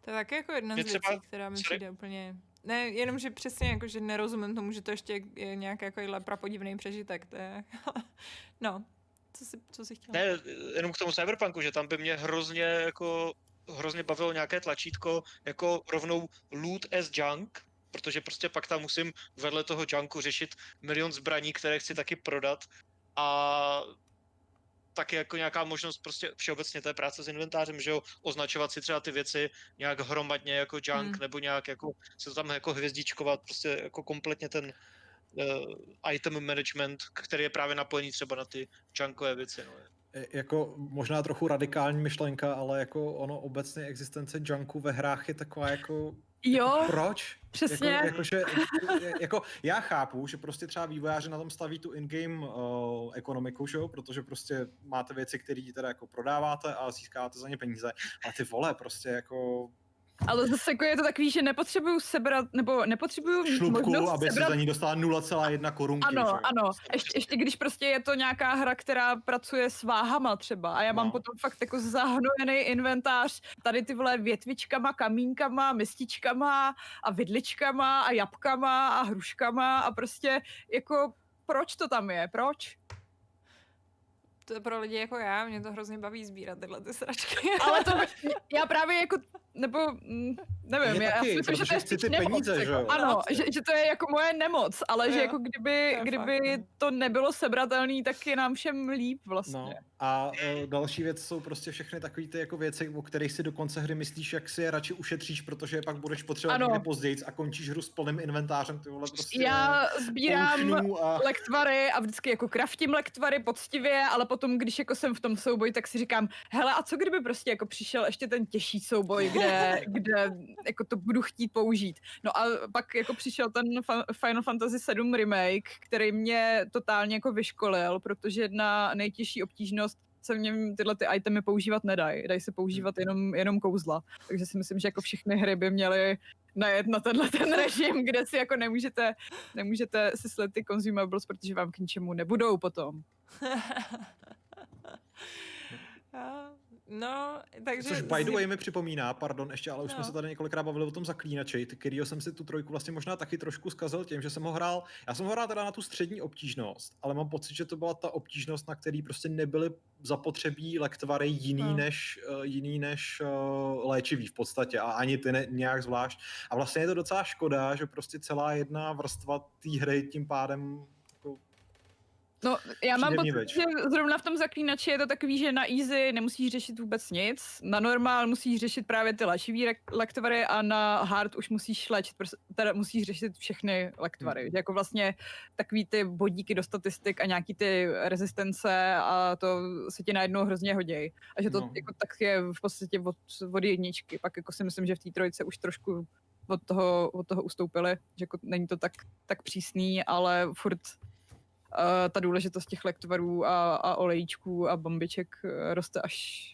To je taky jako jedna Mě z třeba- věcí, která mi sorry? přijde úplně... Ne, jenom, že přesně jako, že nerozumím tomu, že to ještě je nějaký jako prapodivný přežitek, to je... no, co jsi, co jsi chtěla? Ne, jenom k tomu Cyberpunku, že tam by mě hrozně jako hrozně bavilo nějaké tlačítko jako rovnou loot as junk, protože prostě pak tam musím vedle toho junku řešit milion zbraní, které chci taky prodat a taky jako nějaká možnost prostě všeobecně té práce s inventářem, že jo, označovat si třeba ty věci nějak hromadně jako junk, Hmm. nebo nějak jako se to tam jako hvězdičkovat, prostě jako kompletně ten uh, item management, který je právě napojený třeba na ty junkové věci. No. E, Jako možná trochu radikální myšlenka, ale jako ono obecně existence junku ve hrách je taková jako Jo, proč? přesně. Jako, jako, že, jako, já chápu, že prostě třeba vývojáři na tom staví tu in-game uh, ekonomiku, že jo? protože prostě máte věci, které teda jako prodáváte a získáváte za ně peníze, ale ty vole prostě jako Ale zase jako je to takový, že nepotřebuju sebrat, nebo nepotřebuju mít šlubku, možnost aby si sebrat za ní dostala 0,1 korunky. že Ano, jo? ano. Ještě, ještě když prostě je to nějaká hra, která pracuje s váhama třeba a já mám No. potom fakt jako zahnojený inventář tady ty vole větvičkama, kamínkama, mističkama a vidličkama a jabkama a hruškama a prostě jako proč to tam je, proč? To je pro lidi jako já, mě to hrozně baví sbírat tyhle ty sračky. Ale to já právě jako, nebo mm, nevím, Mě já, taky, si myslím, že to je ty nemoc, peníze, jako, že jo? Ano, No, že, že to je jako moje nemoc, ale že Jo. jako kdyby, kdyby fakt, to nebylo sebratelný, tak je nám všem líp vlastně. No. A uh, další věc jsou prostě všechny takové ty jako věci, o kterých si do konce hry myslíš, jak si je radši ušetříš, protože je pak budeš potřebovat Ano. později a končíš hru s plným inventářem, ty vole prostě Já sbírám a... lektvary a vždycky jako kraftím lektvary poctivě, ale potom, když jako jsem v tom souboji, tak si říkám, hele, a co kdyby prostě jako přišel ještě ten těžší souboj, kde, kde jako to budu chtít použít. No a pak jako přišel ten Final Fantasy 7 remake, který mě totálně jako vyškolil, protože na nejtěžší obtížnost se v něm tyhle ty itemy používat nedají. Dají se používat jenom, jenom kouzla. Takže si myslím, že jako všechny hry by měly najet na tenhle ten režim, kde si jako nemůžete, nemůžete si slet ty consumables, protože vám k ničemu nebudou potom. No, takže... Což by the way mi připomíná, pardon, ještě, ale už jsme No. se tady několikrát bavili o tom zaklínači, kterýho jsem si tu trojku vlastně možná taky trošku zkazil tím, že jsem ho hrál, já jsem ho hrál teda na tu střední obtížnost, ale mám pocit, že to byla ta obtížnost, na který prostě nebyly zapotřebí lektvary jiný No. než, uh, jiný než uh, léčivý v podstatě a ani ty ne, nějak zvlášť. A vlastně je to docela škoda, že prostě celá jedna vrstva té hry tím pádem No, já mám pocit, več. že zrovna v tom zaklínači je to takový, že na easy nemusíš řešit vůbec nic, na normál musíš řešit právě ty léčivý lektvary a na hard už musíš léčit, teda musíš řešit všechny lektvary. Hmm. Jako vlastně takový ty bodíky do statistik a nějaký ty rezistence a to se ti najednou hrozně hodějí. A že to No. jako tak je v podstatě od, od jedničky. Pak jako si myslím, že v té trojce už trošku od toho, od toho ustoupili, že jako není to tak, tak přísný, ale furt ta důležitost těch lektvarů a, a olejčků a bombiček eh, roste až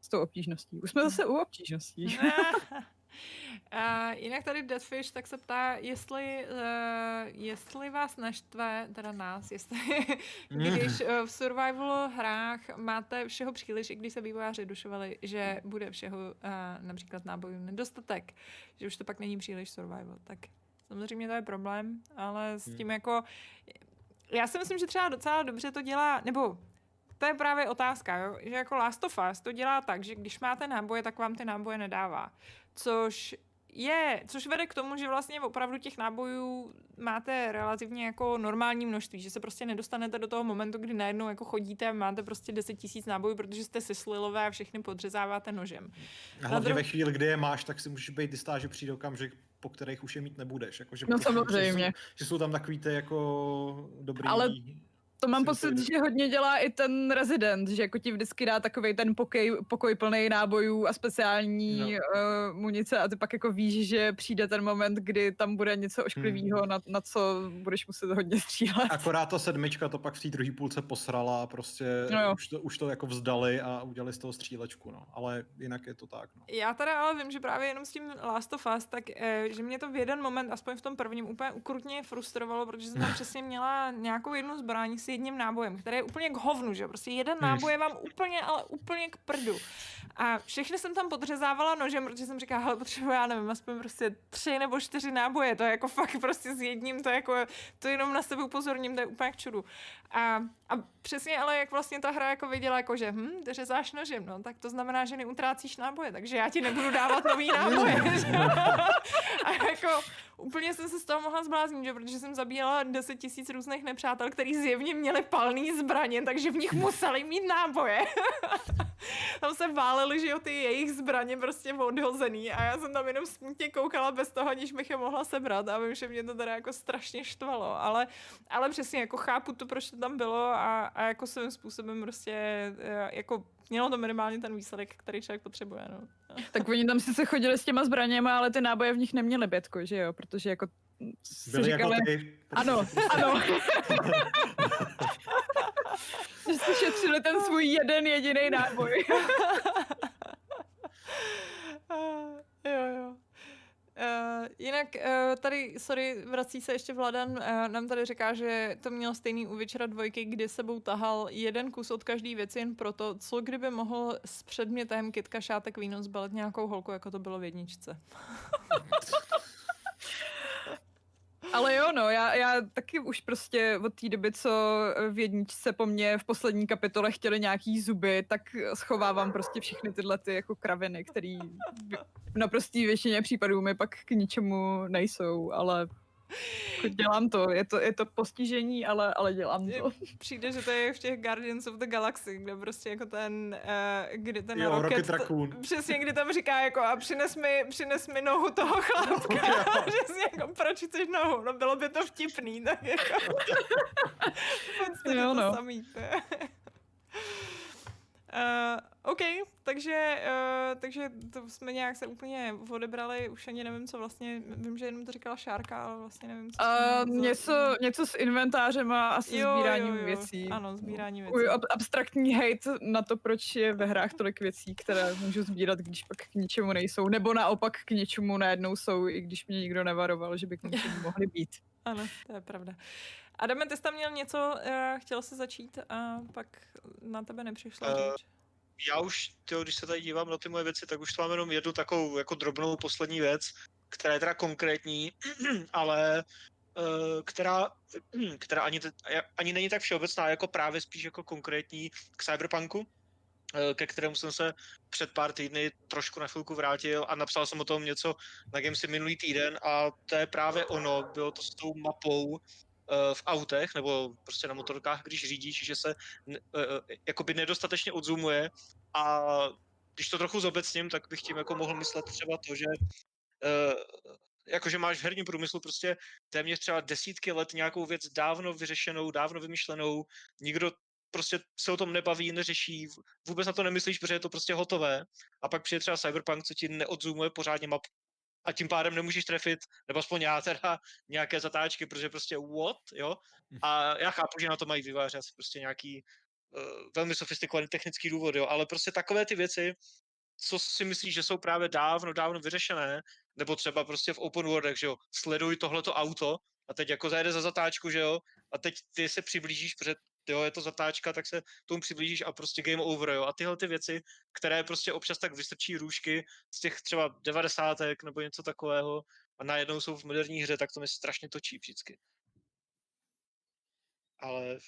s tou obtížností. Už jsme zase u obtížností. A jinak tady Deathfish tak se ptá, jestli, uh, jestli vás naštve, teda nás, jestli, když uh, v survival hrách máte všeho příliš, i když se vývojáři dušovali, že bude všeho uh, například nábojů nedostatek, že už to pak není příliš survival, tak samozřejmě to je problém, ale s Hmm. tím jako, já si myslím, že třeba docela dobře to dělá, nebo to je právě otázka, jo? že jako Last of Us to dělá tak, že když máte náboje, tak vám ty náboje nedává. Což je, což vede k tomu, že vlastně opravdu těch nábojů máte relativně jako normální množství, že se prostě nedostanete do toho momentu, kdy najednou jako chodíte a máte prostě 10 tisíc nábojů, protože jste syslilové a všechny podřezáváte nožem. A hlavně dru- ve chvíli, kdy je máš, tak si můžeš být jistá, že přijde okamžik, po kterých už je mít nebudeš. Jako, že No prostě- samozřejmě. Že jsou, že jsou tam takový ty jako dobrý... Ale To mám pocit, že hodně dělá i ten Resident, že jako ti vždycky dá takový ten pokoj, pokoj plný nábojů a speciální No. uh, munice a ty pak jako víš, že přijde ten moment, kdy tam bude něco ošklivého, Hmm. na, na co budeš muset hodně střílet. Akorát ta sedmička to pak v té druhé půlce posrala a prostě No jo. už, to, už to jako vzdali a udělali z toho střílečku, no. Ale jinak je to tak, no. Já teda ale vím, že právě jenom s tím Last of Us, tak eh, že mě to v jeden moment, aspoň v tom prvním, úplně ukrutně frustrovalo, protože jsem tam přesně měla nějakou jednu zbraň, s jedním nábojem, který je úplně k hovnu, že? Prostě jeden náboj je vám úplně, ale úplně k prdu. A všechny jsem tam podřezávala nožem, protože jsem říkala, hele, potřebuji, já nevím, aspoň prostě tři nebo čtyři náboje, to je jako fakt prostě s jedním, to je jako, to jenom na sebe upozorním, to je úplně k čudu. A, a přesně ale jak vlastně ta hra jako viděla, jako že hm, řezáš nožem, no, tak to znamená, že neutrácíš náboje, takže já ti nebudu dávat nový náboje. že? a jako úplně jsem se z toho mohla zbláznit, že? protože jsem zabíjela 10 tisíc různých nepřátel, který zjevně měli palný zbraně, takže v nich museli mít náboje. tam se válely, že jo, ty jejich zbraně prostě odhozený a já jsem tam jenom smutně koukala bez toho, aniž bych je mohla sebrat a vím, že mě to teda jako strašně štvalo, ale, ale přesně jako chápu to, proč to tam bylo a, a jako svým způsobem prostě eh, jako mělo to minimálně ten výsledek, který člověk potřebuje, no. Tak oni tam sice chodili s těma zbraněma, ale ty náboje v nich neměly bětko, že jo? Protože jako Byli říkali... jako ty. Ano, ano. že si šetřili ten svůj jeden jediný náboj. Jo, jo. Uh, jinak uh, tady, sorry, vrací se ještě Vladan, uh, nám tady říká, že to měl stejný u Witchera dvojky, kdy sebou tahal jeden kus od každý věci jen proto, co kdyby mohl s předmětem kytka šátek víno zbalit nějakou holku, jako to bylo v jedničce. Ale jo, no, já, já taky už prostě od té doby, co v jedničce po mně v poslední kapitole chtěli nějaký zuby, tak schovávám prostě všechny tyhle ty jako kraviny, které v naprostý většině případů mi pak k ničemu nejsou, ale dělám to, je to, je to postižení, ale, ale dělám to. Přijde, že to je v těch Guardians of the Galaxy, kde prostě jako ten, uh, kdy ten Jo, Rocket, Rocket Raccoon. přesně, kdy tam říká jako a přines mi, přines mi nohu toho chlapka. přesně jako, proč chceš nohu? No bylo by to vtipný, tak jako. v podstatě Jo, to no. samý. to je. Uh, OK, takže, uh, takže to jsme nějak se úplně odebrali, už ani nevím, co vlastně, vím, že jenom to říkala Šárka, ale vlastně nevím, co Uh, něco, něco s inventářem a asi Jo, sbíráním jo, jo. věcí. Ano, sbírání věcí. Můj ab- abstraktní hate na to, proč je ve hrách tolik věcí, které můžu sbírat, když pak k ničemu nejsou, nebo naopak k něčemu najednou jsou, i když mě nikdo nevaroval, že by k něčemu mohly být. Ano, to je pravda. Adame, ty jsi tam měl něco, uh, chtěl se začít a pak na tebe nepřišla Eh, řeč. já už, tyjo, když se tady dívám na ty moje věci, tak už tu mám jenom jednu takovou jako drobnou poslední věc, která je teda konkrétní, ale eh, která, která ani, ani není tak všeobecná, jako právě spíš jako konkrétní k Cyberpunku, eh, ke kterému jsem se před pár týdny trošku na chvilku vrátil a napsal jsem o tom něco na Gamesy minulý týden a to je právě ono, bylo to s tou mapou eh, v autech nebo prostě na motorkách, když řídíš, že se eh, eh, jakoby nedostatečně odzumuje. A když to trochu zobecním, tak bych tím jako mohl myslet třeba to, že jakože máš v herním průmyslu prostě téměř třeba desítky let nějakou věc dávno vyřešenou, dávno vymyšlenou, nikdo prostě se o tom nebaví, neřeší, vůbec na to nemyslíš, protože je to prostě hotové. A pak přijde třeba Cyberpunk, co ti neodzumuje pořádně mapu a tím pádem nemůžeš trefit, nebo aspoň já teda, nějaké zatáčky, protože prostě what, jo? A já chápu, že na to mají vyvářet prostě nějaký uh, velmi sofistikovaný technický důvod, jo, ale prostě takové ty věci, co si myslíš, že jsou právě dávno, dávno vyřešené, nebo třeba prostě v open worldech, že jo, sleduj tohleto auto a teď jako zajede za zatáčku, že jo, a teď ty se přiblížíš, protože jo, je to zatáčka, tak se tomu přiblížíš a prostě game over, jo, a tyhle ty věci, které prostě občas tak vystrčí růžky z těch třeba devadesátek nebo něco takového a najednou jsou v moderní hře, tak to mi strašně točí vždycky. Ale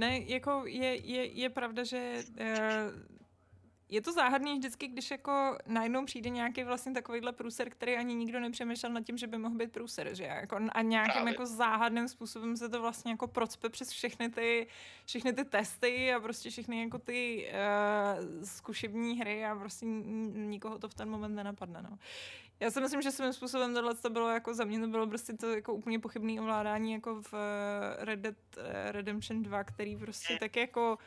Ne, jako je, je, je pravda, že uh, je to záhadný vždycky, když jako najednou přijde nějaký vlastně takovýhle průser, který ani nikdo nepřemýšlel nad tím, že by mohl být průser, že jako a nějakým Právě. jako záhadným způsobem se to vlastně jako procpe přes všechny ty, všechny ty testy a prostě všechny jako ty uh, zkušební hry a prostě nikoho to v ten moment nenapadne, no. Já si myslím, že svým způsobem tohle to bylo jako za mě to bylo prostě to jako úplně pochybný ovládání jako v eh, Red Dead eh, Redemption 2, který prostě tak jako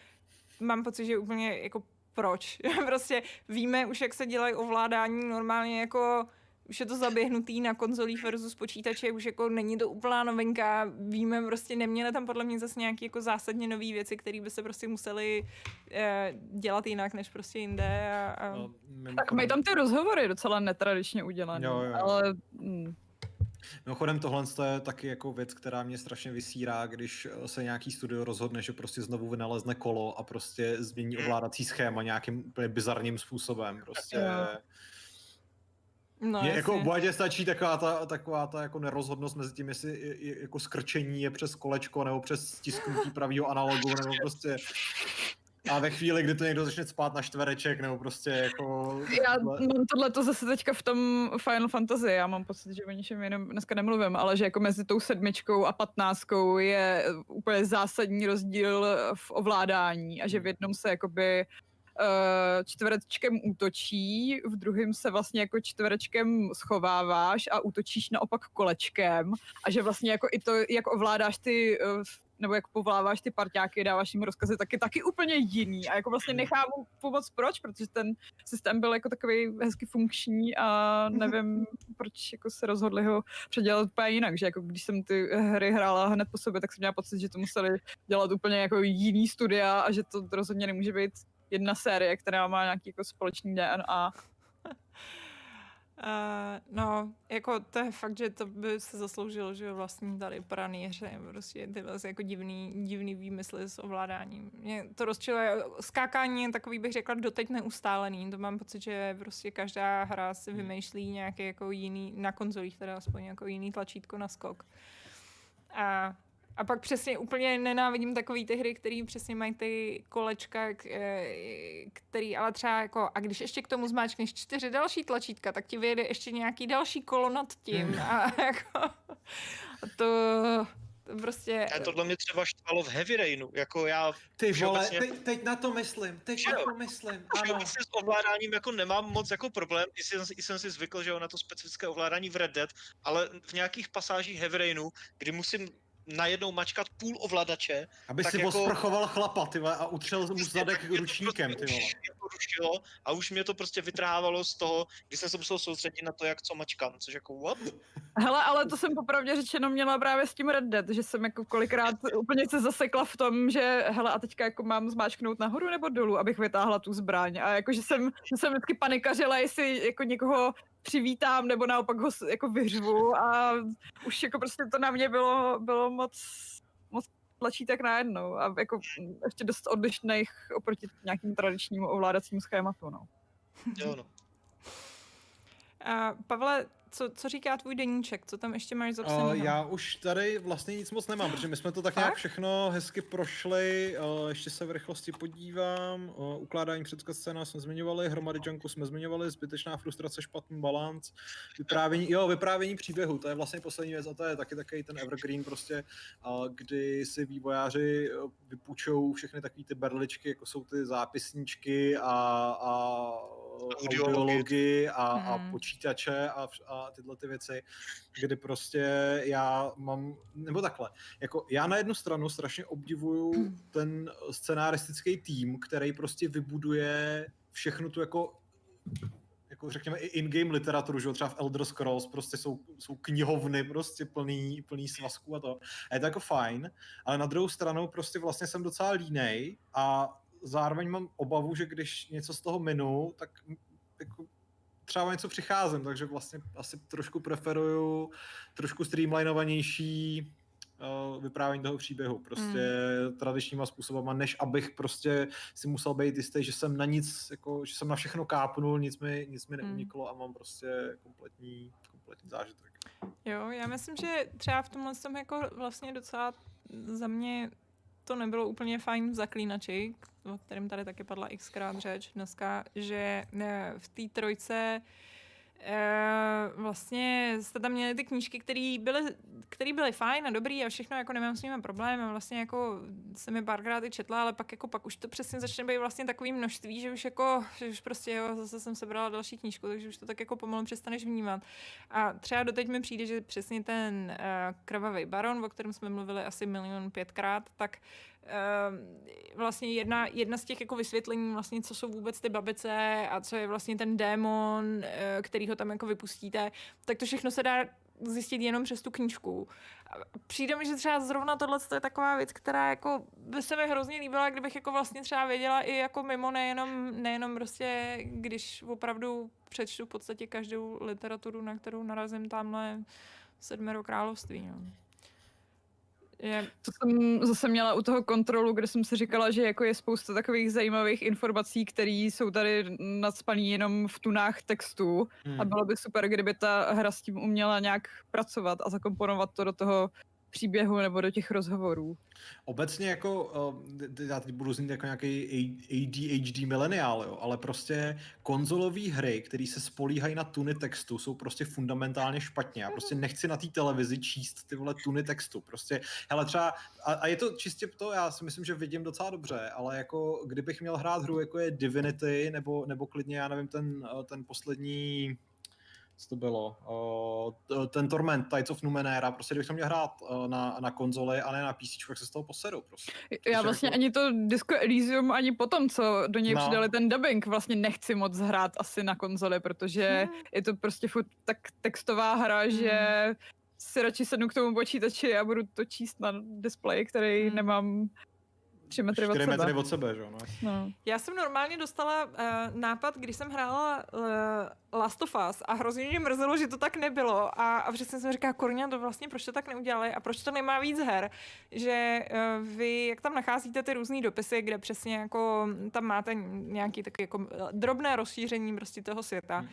mám pocit, že úplně jako proč. prostě víme už, jak se dělají ovládání normálně jako už je to zaběhnutý na konzolích versus počítače, už jako není to úplná novinka, víme prostě, neměli tam podle mě zase nějaké jako zásadně nové věci, které by se prostě museli eh, dělat jinak, než prostě jinde a, a No, Tak mají tam ty rozhovory docela netradičně udělané, ale mm, Mimochodem tohle je taky jako věc, která mě strašně vysírá, když eh, se nějaký studio rozhodne, že prostě znovu vynalezne kolo a prostě změní ovládací schéma nějakým úplně bizarním způsobem. Prostě Jo. No, je, jako buď stačí taková ta, taková ta jako nerozhodnost mezi tím, jestli je, je, jako skrčení je přes kolečko nebo přes stisknutí pravého analogu, nebo prostě a ve chvíli, kdy to někdo začne spát na čtvereček, nebo prostě jako... Já tohle- mám tohle to zase teďka v tom Final Fantasy, já mám pocit, že o ničem jiném dneska nemluvím, ale že jako mezi tou sedmičkou a patnáctkou je úplně zásadní rozdíl v ovládání a že v jednom se jakoby uh, čtverečkem útočí, v druhém se vlastně jako čtverečkem schováváš a útočíš naopak kolečkem a že vlastně jako i to, jak ovládáš ty uh, nebo jak povláváš ty parťáky, dáváš jim rozkazy, tak je taky úplně jiný. A jako vlastně nechápu pomoc proč, protože ten systém byl jako takový hezky funkční a nevím, proč jako se rozhodli ho předělat úplně jinak, že jako když jsem ty hry hrála hned po sobě, tak jsem měla pocit, že to museli dělat úplně jako jiný studia a že to rozhodně nemůže být jedna série, která má nějaký jako společný DNA. Uh, no, jako to je fakt, že to by se zasloužilo, že jo, vlastní tady pranýře, prostě ty vlastně jako divný, divný výmysly s ovládáním. Mě to rozčiluje, skákání je takový, bych řekla, doteď neustálený, to mám pocit, že prostě každá hra si vymýšlí nějaký jako jiný, na konzolích teda aspoň jako jiný tlačítko na skok. A a pak přesně úplně nenávidím takový ty hry, které přesně mají ty kolečka, k- eh, který ale třeba jako, a když ještě k tomu zmáčkneš čtyři další tlačítka, tak ti vyjede ještě nějaký další kolo nad tím. A jako a to, to prostě... A tohle mě třeba štvalo v Heavy Rainu, jako já Ty vole, všeobecně- teď, teď na to myslím, teď Že na to myslím, ano. Všeobecně s ovládáním jako nemám moc jako problém, i jsem, i jsem si zvykl, že jo, na to specifické ovládání v Red Dead, ale v nějakých pasážích Heavy Rainu, kdy musím najednou mačkat půl ovladače, Aby si jako- osprchoval chlapa, ty vole, a utřel mu zadek ručníkem, ty prostě vole. Rušilo a už mě to prostě vytrhávalo z toho, když jsem se musel soustředit na to, jak co mačkám, což jako what? Hele, ale to jsem popravdě řečeno měla právě s tím Red Dead, že jsem jako kolikrát úplně se zasekla v tom, že hele a teďka jako mám zmáčknout nahoru nebo dolů, abych vytáhla tu zbraň a jako, že jsem, že jsem vždycky panikařila, jestli jako někoho přivítám nebo naopak ho jako vyřvu a už jako prostě to na mě bylo, bylo moc tlačítek najednou a jako mm, ještě dost odlišných oproti nějakým tradičnímu ovládacímu schématu, no. Jo, no. A Pavle, co, co říká tvůj deníček? Co tam ještě máš zapsaného? Uh, já už tady vlastně nic moc nemám, protože my jsme to tak nějak všechno hezky prošli. Uh, ještě se v rychlosti podívám. Uh, ukládání předka scéna jsme zmiňovali, hromady junku jsme zmiňovali, zbytečná frustrace, špatný balans, vyprávění, jo, vyprávění příběhu, to je vlastně poslední věc a to je taky takový ten evergreen prostě, uh, kdy si vývojáři vypůjčou všechny takové ty berličky, jako jsou ty zápisníčky a, a Audiology. a, a Mhm. počítače a, vš- a tyhle ty věci, kdy prostě já mám, nebo takhle, jako já na jednu stranu strašně obdivuju ten scenaristický tým, který prostě vybuduje všechnu tu jako jako řekněme i in-game literaturu, že třeba v Elder Scrolls prostě jsou, jsou knihovny prostě plný, plný svazků a to. A je to jako fajn, ale na druhou stranu prostě vlastně jsem docela línej a zároveň mám obavu, že když něco z toho minu, tak jako třeba něco přicházím, takže vlastně asi trošku preferuju trošku streamlinovanější uh, vyprávění toho příběhu, prostě mm. tradičníma způsobama, než abych prostě si musel být jistý, že jsem na nic, jako, že jsem na všechno kápnul, nic mi, nic mi Mm. neuniklo a mám prostě kompletní, kompletní zážitek. Jo, já myslím, že třeba v tomhle jsem jako vlastně docela za mě to nebylo úplně fajn v zaklínači, o kterém tady taky padla xkrát řeč dneska, že eh, v té trojce eh, vlastně jste tam měli ty knížky, které byly, který byly fajn a dobrý a všechno, jako nemám s nimi problém a vlastně jako jsem je párkrát i četla, ale pak jako pak už to přesně začne být vlastně takový množství, že už jako, že už prostě jo, zase jsem sebrala další knížku, takže už to tak jako pomalu přestaneš vnímat. A třeba doteď mi přijde, že přesně ten uh, krvavý baron, o kterém jsme mluvili asi milion pětkrát, tak uh, vlastně jedna, jedna z těch jako vysvětlení vlastně, co jsou vůbec ty babice a co je vlastně ten démon, uh, který ho tam jako vypustíte, tak to všechno se dá zjistit jenom přes tu knížku. Přijde mi, že třeba zrovna tohle je taková věc, která jako by se mi hrozně líbila, kdybych jako vlastně třeba věděla i jako mimo, nejenom, nejenom prostě, když opravdu přečtu v podstatě každou literaturu, na kterou narazím tamhle sedmero království. No. Je, To jsem zase měla u toho kontrolu, kde jsem si říkala, že jako je spousta takových zajímavých informací, které jsou tady nadspaný jenom v tunách textu Hmm. a bylo by super, kdyby ta hra s tím uměla nějak pracovat a zakomponovat to do toho příběhu nebo do těch rozhovorů. Obecně jako, uh, já teď budu znít jako nějaký ADHD mileniál, jo, ale prostě konzolové hry, které se spolíhají na tuny textu, jsou prostě fundamentálně špatně. Já prostě nechci na té televizi číst ty vole tuny textu. Prostě, hele třeba, a, a je to čistě to, já si myslím, že vidím docela dobře, ale jako kdybych měl hrát hru jako je Divinity, nebo, nebo klidně, já nevím, ten, eh, ten poslední co to bylo, ten Torment, Tides of Numenera, prostě kdybych to měl hrát na, na konzoli a ne na PC, tak se z toho posedu prostě. Já Což vlastně jako- ani to Disco Elysium, ani potom, co do něj No. přidali ten dubbing, vlastně nechci moc hrát asi na konzoli, protože Hmm. je to prostě furt tak textová hra, že si radši sednu k tomu počítači a budu to číst na displeji, který Hmm. nemám 3 metry od 4 sebe. metry od sebe, že jo? No. No. Já jsem normálně dostala uh, nápad, když jsem hrála uh, Last of Us a hrozně mě mrzelo, že to tak nebylo a, a přesně jsem říkala, Korňa, to vlastně proč to tak neudělali a proč to nemá víc her, že uh, vy, jak tam nacházíte ty různé dopisy, kde přesně jako tam máte nějaký taky jako drobné rozšíření prostě toho světa, Hmm.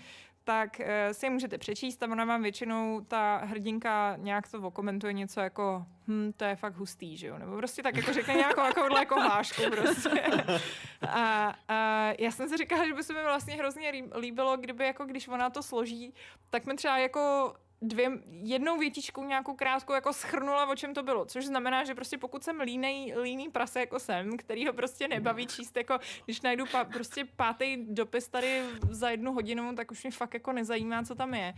Tak uh, si je můžete přečíst a ona vám většinou ta hrdinka nějak to okomentuje něco jako hm, to je fakt hustý, že jo, nebo prostě tak jako řekne nějakou jako, jako hlášku prostě. A, a já jsem si říkala, že by se mi vlastně hrozně lí- líbilo, kdyby jako když ona to složí, tak mi třeba jako dvě, jednou větičkou nějakou krátkou jako schrnula, o čem to bylo. Což znamená, že prostě pokud jsem línej, líný prase jako jsem, který ho prostě nebaví číst, jako když najdu pa, prostě pátý dopis tady za jednu hodinu, tak už mě fakt jako nezajímá, co tam je.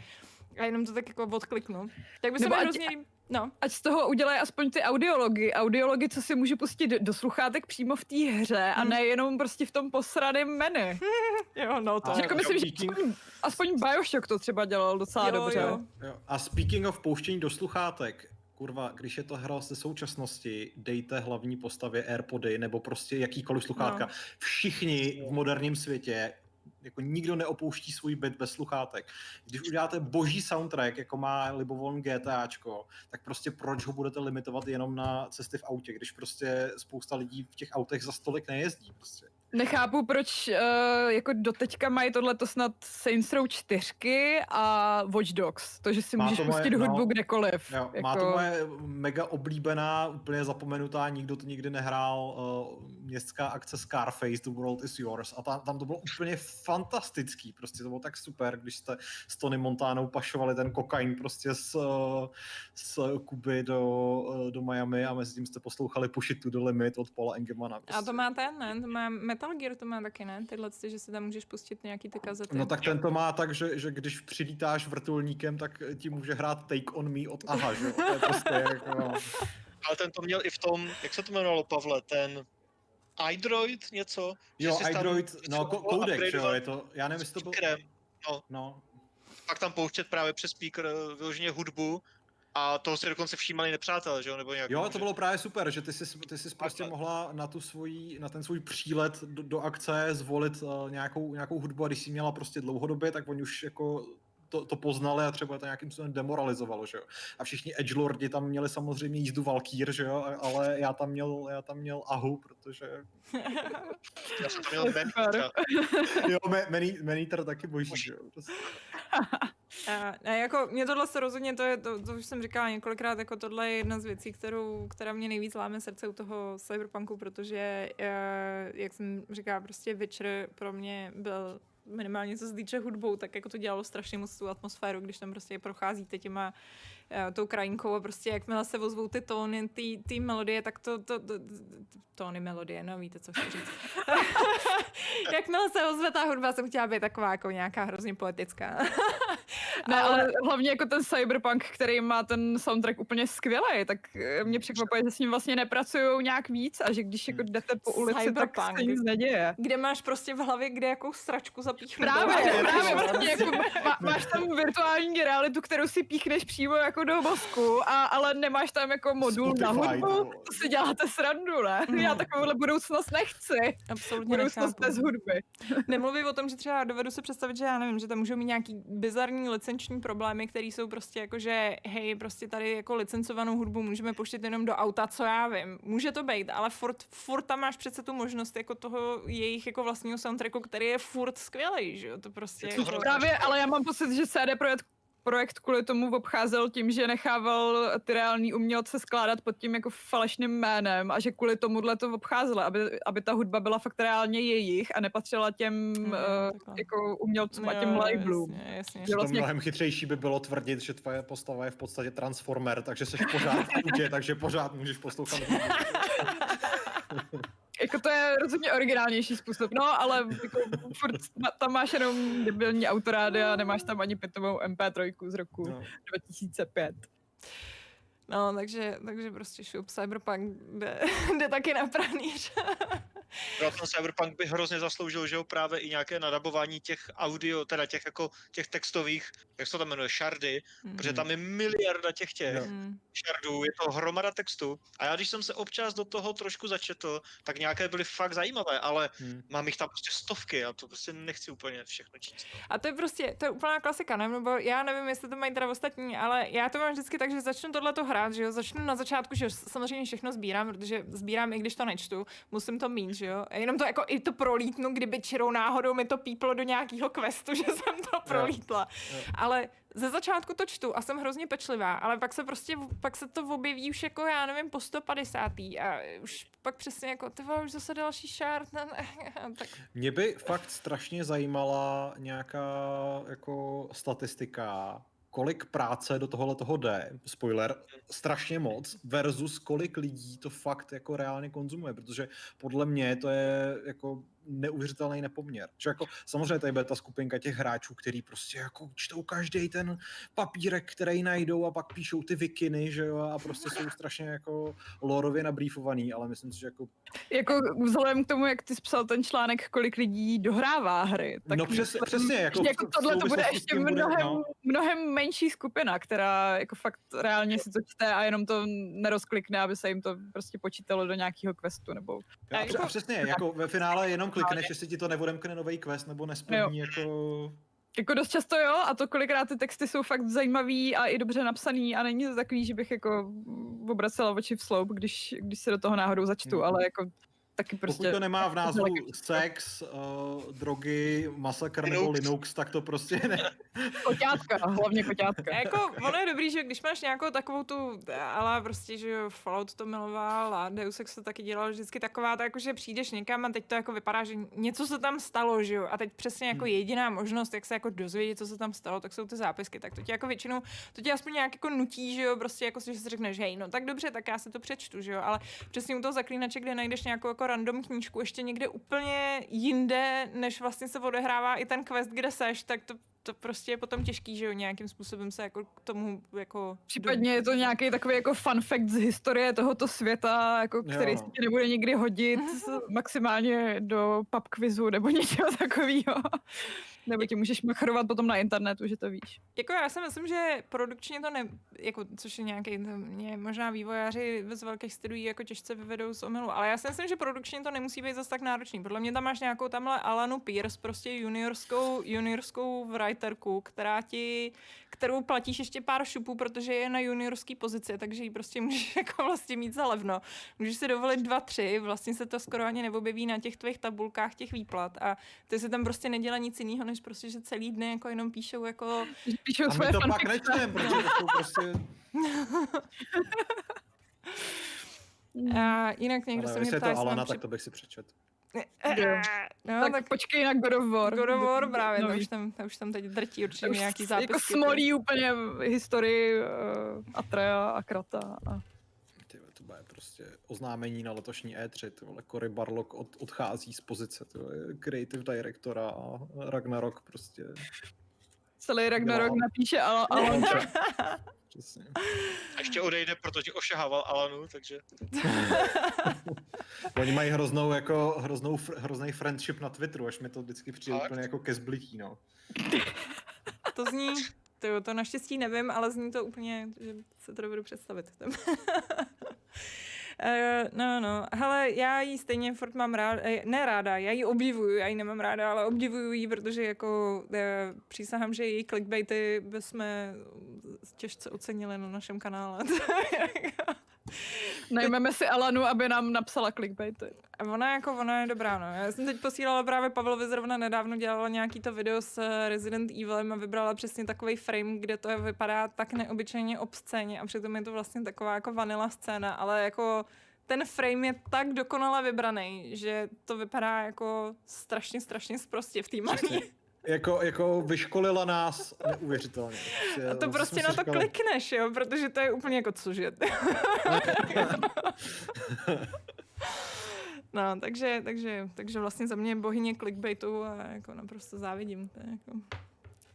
A jenom to tak jako odkliknu. Tak by se mi hrozně. No, Ať z toho udělají aspoň ty audiology. Audiology, co si můžu pustit do, sluchátek přímo v té hře a Hmm. ne jenom prostě v tom posraném menu. jo, no to. A- Jako jo, myslím, že speaking- aspoň, aspoň Bioshock to třeba dělal docela Jo, dobře. jo. Jo. A speaking of pouštění do sluchátek, kurva, když je to hra ze současnosti, dejte hlavní postavě Airpody nebo prostě jakýkoliv sluchátka. No. Všichni v moderním světě jako nikdo neopouští svůj byt bez sluchátek. Když uděláte boží soundtrack, jako má libovolný GTAčko, tak prostě proč ho budete limitovat jenom na cesty v autě, když prostě spousta lidí v těch autech za stolik nejezdí. Prostě. Nechápu, proč uh, jako doteďka mají tohleto snad Saints Row 4 a Watch Dogs. To, že si Má můžeš moje- pustit hudbu no, kdekoliv. Jo, jako... Má to moje mega oblíbená, úplně zapomenutá, nikdo to nikdy nehrál, uh, městská akce Scarface, The World is Yours a tam, tam to bylo úplně fantastický, prostě to bylo tak super, když jste s Tony Montánou pašovali ten kokain prostě z, z Kuby do, do Miami a mezi tím jste poslouchali Push It to the Limit od Paula Engemana. Prostě. A to má ten, ne? To má Metal Gear, to má taky, ne? Tyhle, ty, že si tam můžeš pustit nějaký ty kazety. No tak ten to má tak, že, že když přilítáš vrtulníkem, tak ti může hrát Take On Me od Aha, že? To je prostě jako... Ale ten to měl i v tom, jak se to jmenovalo, Pavle, ten iDroid něco? Jo, iDroid, no, něco ko- codec, že jo, je to, já nevím, jestli to bylo, speakerem, no, pak tam pouštět právě přes speaker vyloženě hudbu a toho si dokonce všímali nepřátelé, že jo, nebo nějak. Jo, to bylo právě super, že ty jsi, ty jsi prostě mohla na, tu svoji, na ten svůj přílet do, do akce zvolit uh, nějakou, nějakou hudbu a když jsi měla prostě dlouhodobě, tak oni už jako to, to poznali a třeba to nějakým způsobem demoralizovalo, že jo. A všichni edgelordi tam měli samozřejmě jízdu Valkýr, že jo, ale já tam měl, já tam měl Ahu, protože Já jsem tam měl. Maneatera. jo, Me- Mani- Maneater taky boží, že jo. Prostě. A, ne, jako mě tohle se rozhodně, to, je, to, to už jsem říkala několikrát, jako tohle je jedna z věcí, kterou, která mě nejvíc láme srdce u toho cyberpunku, protože, eh, jak jsem říkala, prostě Witcher pro mě byl minimálně co se týče hudbou, tak jako to dělalo strašně moc tu atmosféru, když tam prostě procházíte těma tou krajinkou a prostě jakmile se ozvou ty tóny, ty, ty melodie, tak to, to, to, to tóny melodie, no víte, co chci říct. jakmile se ozve ta hudba, jsem chtěla být taková jako nějaká hrozně poetická. Ne, ale hlavně jako ten cyberpunk, který má ten soundtrack úplně skvělý, tak eh, mě překvapuje, že s ním vlastně nepracují nějak víc a že když jako jdete po ulici, Cyberpunk. tak se nic neděje. kde máš prostě v hlavě, kde jakou sračku zapíchnout. Právě, právě vlastně jako má, máš tam virtuální realitu, kterou si píchneš přímo jako do mozku, a, ale nemáš tam jako modul na Spotify, hudbu, to- to si děláte srandu, ne? Mhm. Já takovouhle budoucnost nechci. Absolutně Budoucnost nechápu. bez hudby. Nemluví o tom, že třeba dovedu si představit, že já nevím, že tam můžou mít nějaký bizarní licenční problémy, které jsou prostě jako, že hej, prostě tady jako licencovanou hudbu můžeme pouštět jenom do auta, co já vím. Může to být, ale furt, furt tam máš přece tu možnost jako toho jejich jako vlastního soundtracku, který je furt skvělý, že jo? To prostě Je to jako... Právě, ale já mám pocit, že CD Projekt projekt kvůli tomu obcházel tím, že nechával ty reální umělce skládat pod tím jako falešným jménem a že kvůli tomuhle to obcházela, aby, aby ta hudba byla fakt reálně jejich a nepatřila těm Mm, uh, jako umělcům a Jo, těm labelům. Jasně, jasně. Že To vlastně- mnohem chytřejší by bylo tvrdit, že tvoje postava je v podstatě transformer, takže jsi pořád v takže pořád můžeš poslouchat. Jako to je rozhodně originálnější způsob, no, ale jako furt tam máš jenom debilní autorády a nemáš tam ani pitovou MP3 z roku No. 2005. No, takže, takže prostě šup, Cyberpunk jde, jde taky na pranýř. No, ten Cyberpunk by hrozně zasloužil, že jo, právě i nějaké nadabování těch audio, teda těch jako těch textových, jak se to tam jmenuje, šardy, protože tam je miliarda těch těch Jo. Mm. šardů, je to hromada textu. A já když jsem se občas do toho trošku začetl, tak nějaké byly fakt zajímavé, ale Hmm. mám jich tam prostě stovky a to prostě nechci úplně všechno číst. A to je prostě, to je úplná klasika, ne? Nebo já nevím, jestli to mají teda ostatní, ale já to mám vždycky tak, že začnu tohleto hrát, že jo, začnu na začátku, že samozřejmě všechno sbírám, protože sbírám i když to nečtu, musím to mít, že jo. A jenom to jako i to prolítnu, kdyby čirou náhodou mi to píplo do nějakého questu, že jsem to prolítla. jo. Ale ze začátku to čtu a jsem hrozně pečlivá, ale pak se prostě, pak se to objeví už jako, já nevím, po 150. a už pak přesně jako, ty už zase další šárt, ne, ne, tak Mě by fakt strašně zajímala nějaká jako statistika, kolik práce do tohohle toho jde, spoiler, strašně moc, versus kolik lidí to fakt jako reálně konzumuje, protože podle mě to je jako neuvěřitelný nepoměr. Že jako, samozřejmě tady bude ta skupinka těch hráčů, který prostě jako čtou každý ten papírek, který najdou a pak píšou ty vikiny, že jo, a prostě jsou strašně jako lorově nabrýfovaný, ale myslím si, že jako Jako vzhledem k tomu, jak ty jsi psal ten článek, kolik lidí dohrává hry. Tak no přesně, myslím, přesně, jako, jako tohle to bude ještě mnohem, no. mnohem menší skupina, která jako fakt reálně si to čte a jenom to nerozklikne, aby se jim to prostě počítalo do nějakého questu nebo Jo, a, A jako- a přesně, jako ve finále jenom klikneš, jestli ti to neodemkne nový quest, nebo nesplní jako... Jako dost často jo, a to kolikrát ty texty jsou fakt zajímavý a i dobře napsaný a není to takový, že bych jako mm, obracela oči v sloup, když, když se do toho náhodou začtu, Hmm. ale jako taky Pokud prostě... to nemá v názvu Legitimní. sex, uh, drogy, masakr nebo Linux. Tak to prostě ne. Koťátka, hlavně koťátka. A jako, ono je dobrý, že když máš nějakou takovou tu, ale prostě, že jo, Fallout to miloval a Deus Ex to taky dělal vždycky taková, tak jako, že přijdeš někam a teď to jako vypadá, že něco se tam stalo, že jo, a teď přesně jako Hmm. jediná možnost, jak se jako dozvědět, co se tam stalo, tak jsou ty zápisky, tak to tě jako většinou, to tě aspoň nějak jako nutí, že jo, prostě jako, že si řekneš, hej, no tak dobře, tak já si to přečtu, že jo, ale přesně u toho zaklínače, kde najdeš nějakou jako random knížku ještě někde úplně jinde, než vlastně se odehrává i ten quest, kde seš, tak to to prostě je potom těžký, že jo, nějakým způsobem se jako k tomu jako... Případně je to nějaký takový jako fun fact z historie tohoto světa, jako, který se ti nebude nikdy hodit maximálně do pub quizu nebo něčeho takového. Nebo ti můžeš machrovat potom na internetu, že to víš. Jako já si myslím, že produkčně to ne, jako, což je nějaký, mě možná vývojáři z velkých studií jako těžce vyvedou z omylu, ale já si myslím, že produkčně to nemusí být zase tak náročný. Podle mě tam máš nějakou tamhle Alanu Pierce, prostě juniorskou, juniorskou writerku, která ti, kterou platíš ještě pár šupů, protože je na juniorský pozici, takže ji prostě můžeš jako vlastně mít za levno. Můžeš si dovolit dva, tři, vlastně se to skoro ani neobjeví na těch tvých tabulkách těch výplat a ty se tam prostě nedělá nic jiného, než prostě, že celý dny jako jenom píšou jako Píšou A my svoje to pak nečteme, protože to jsou prostě... A jinak někdo Ale se mě jestli je ptá, to Alana, při- tak to bych si přečet. Jo. No, tak, tak, počkej na God of War. God of War právě, to Nový. už tam, to už tam teď drtí určitě Už nějaký s- zápisky. Jako smolí úplně v historii uh, Atrea a Krata. A... Vole, prostě oznámení na letošní E3, ty vole, Cory Barlog od, odchází z pozice, ty vole, creative directora a Ragnarok prostě, Celý Ragnarok Dělá. napíše Al- Alan přesně. A ještě odejde, protože ošahával Alanu, takže Oni mají hroznou, jako, hroznou, fr- hrozný friendship na Twitteru, až mi to vždycky přijde úplně jako ke zblití, no. To zní, to, to naštěstí nevím, ale zní to úplně, že se to dovedu představit. Uh, no, no, hele, já ji stejně furt mám rád, eh, ne ráda, já ji obdivuju, já ji nemám ráda, ale obdivuju ji, protože jako uh, přísahám, že její clickbaity bychom těžce ocenili na našem kanále. Najmeme si Alanu, aby nám napsala clickbaity. A ona jako, ona je dobrá, no. Já jsem teď posílala právě Pavlovi zrovna nedávno, dělala nějaký to video s eh, Resident Evilem a vybrala přesně takový frame, kde to vypadá tak neobyčejně obscénně a přitom je to vlastně taková jako vanila scéna, ale jako ten frame je tak dokonale vybraný, že to vypadá jako strašně, strašně sprostě v té. Jako, jako vyškolila nás neuvěřitelně. A to prostě na to říkali... klikneš, jo, protože to je úplně jako cože. no, takže, takže, takže vlastně za mě bohyně clickbaitu a jako naprosto závidím. To je jako...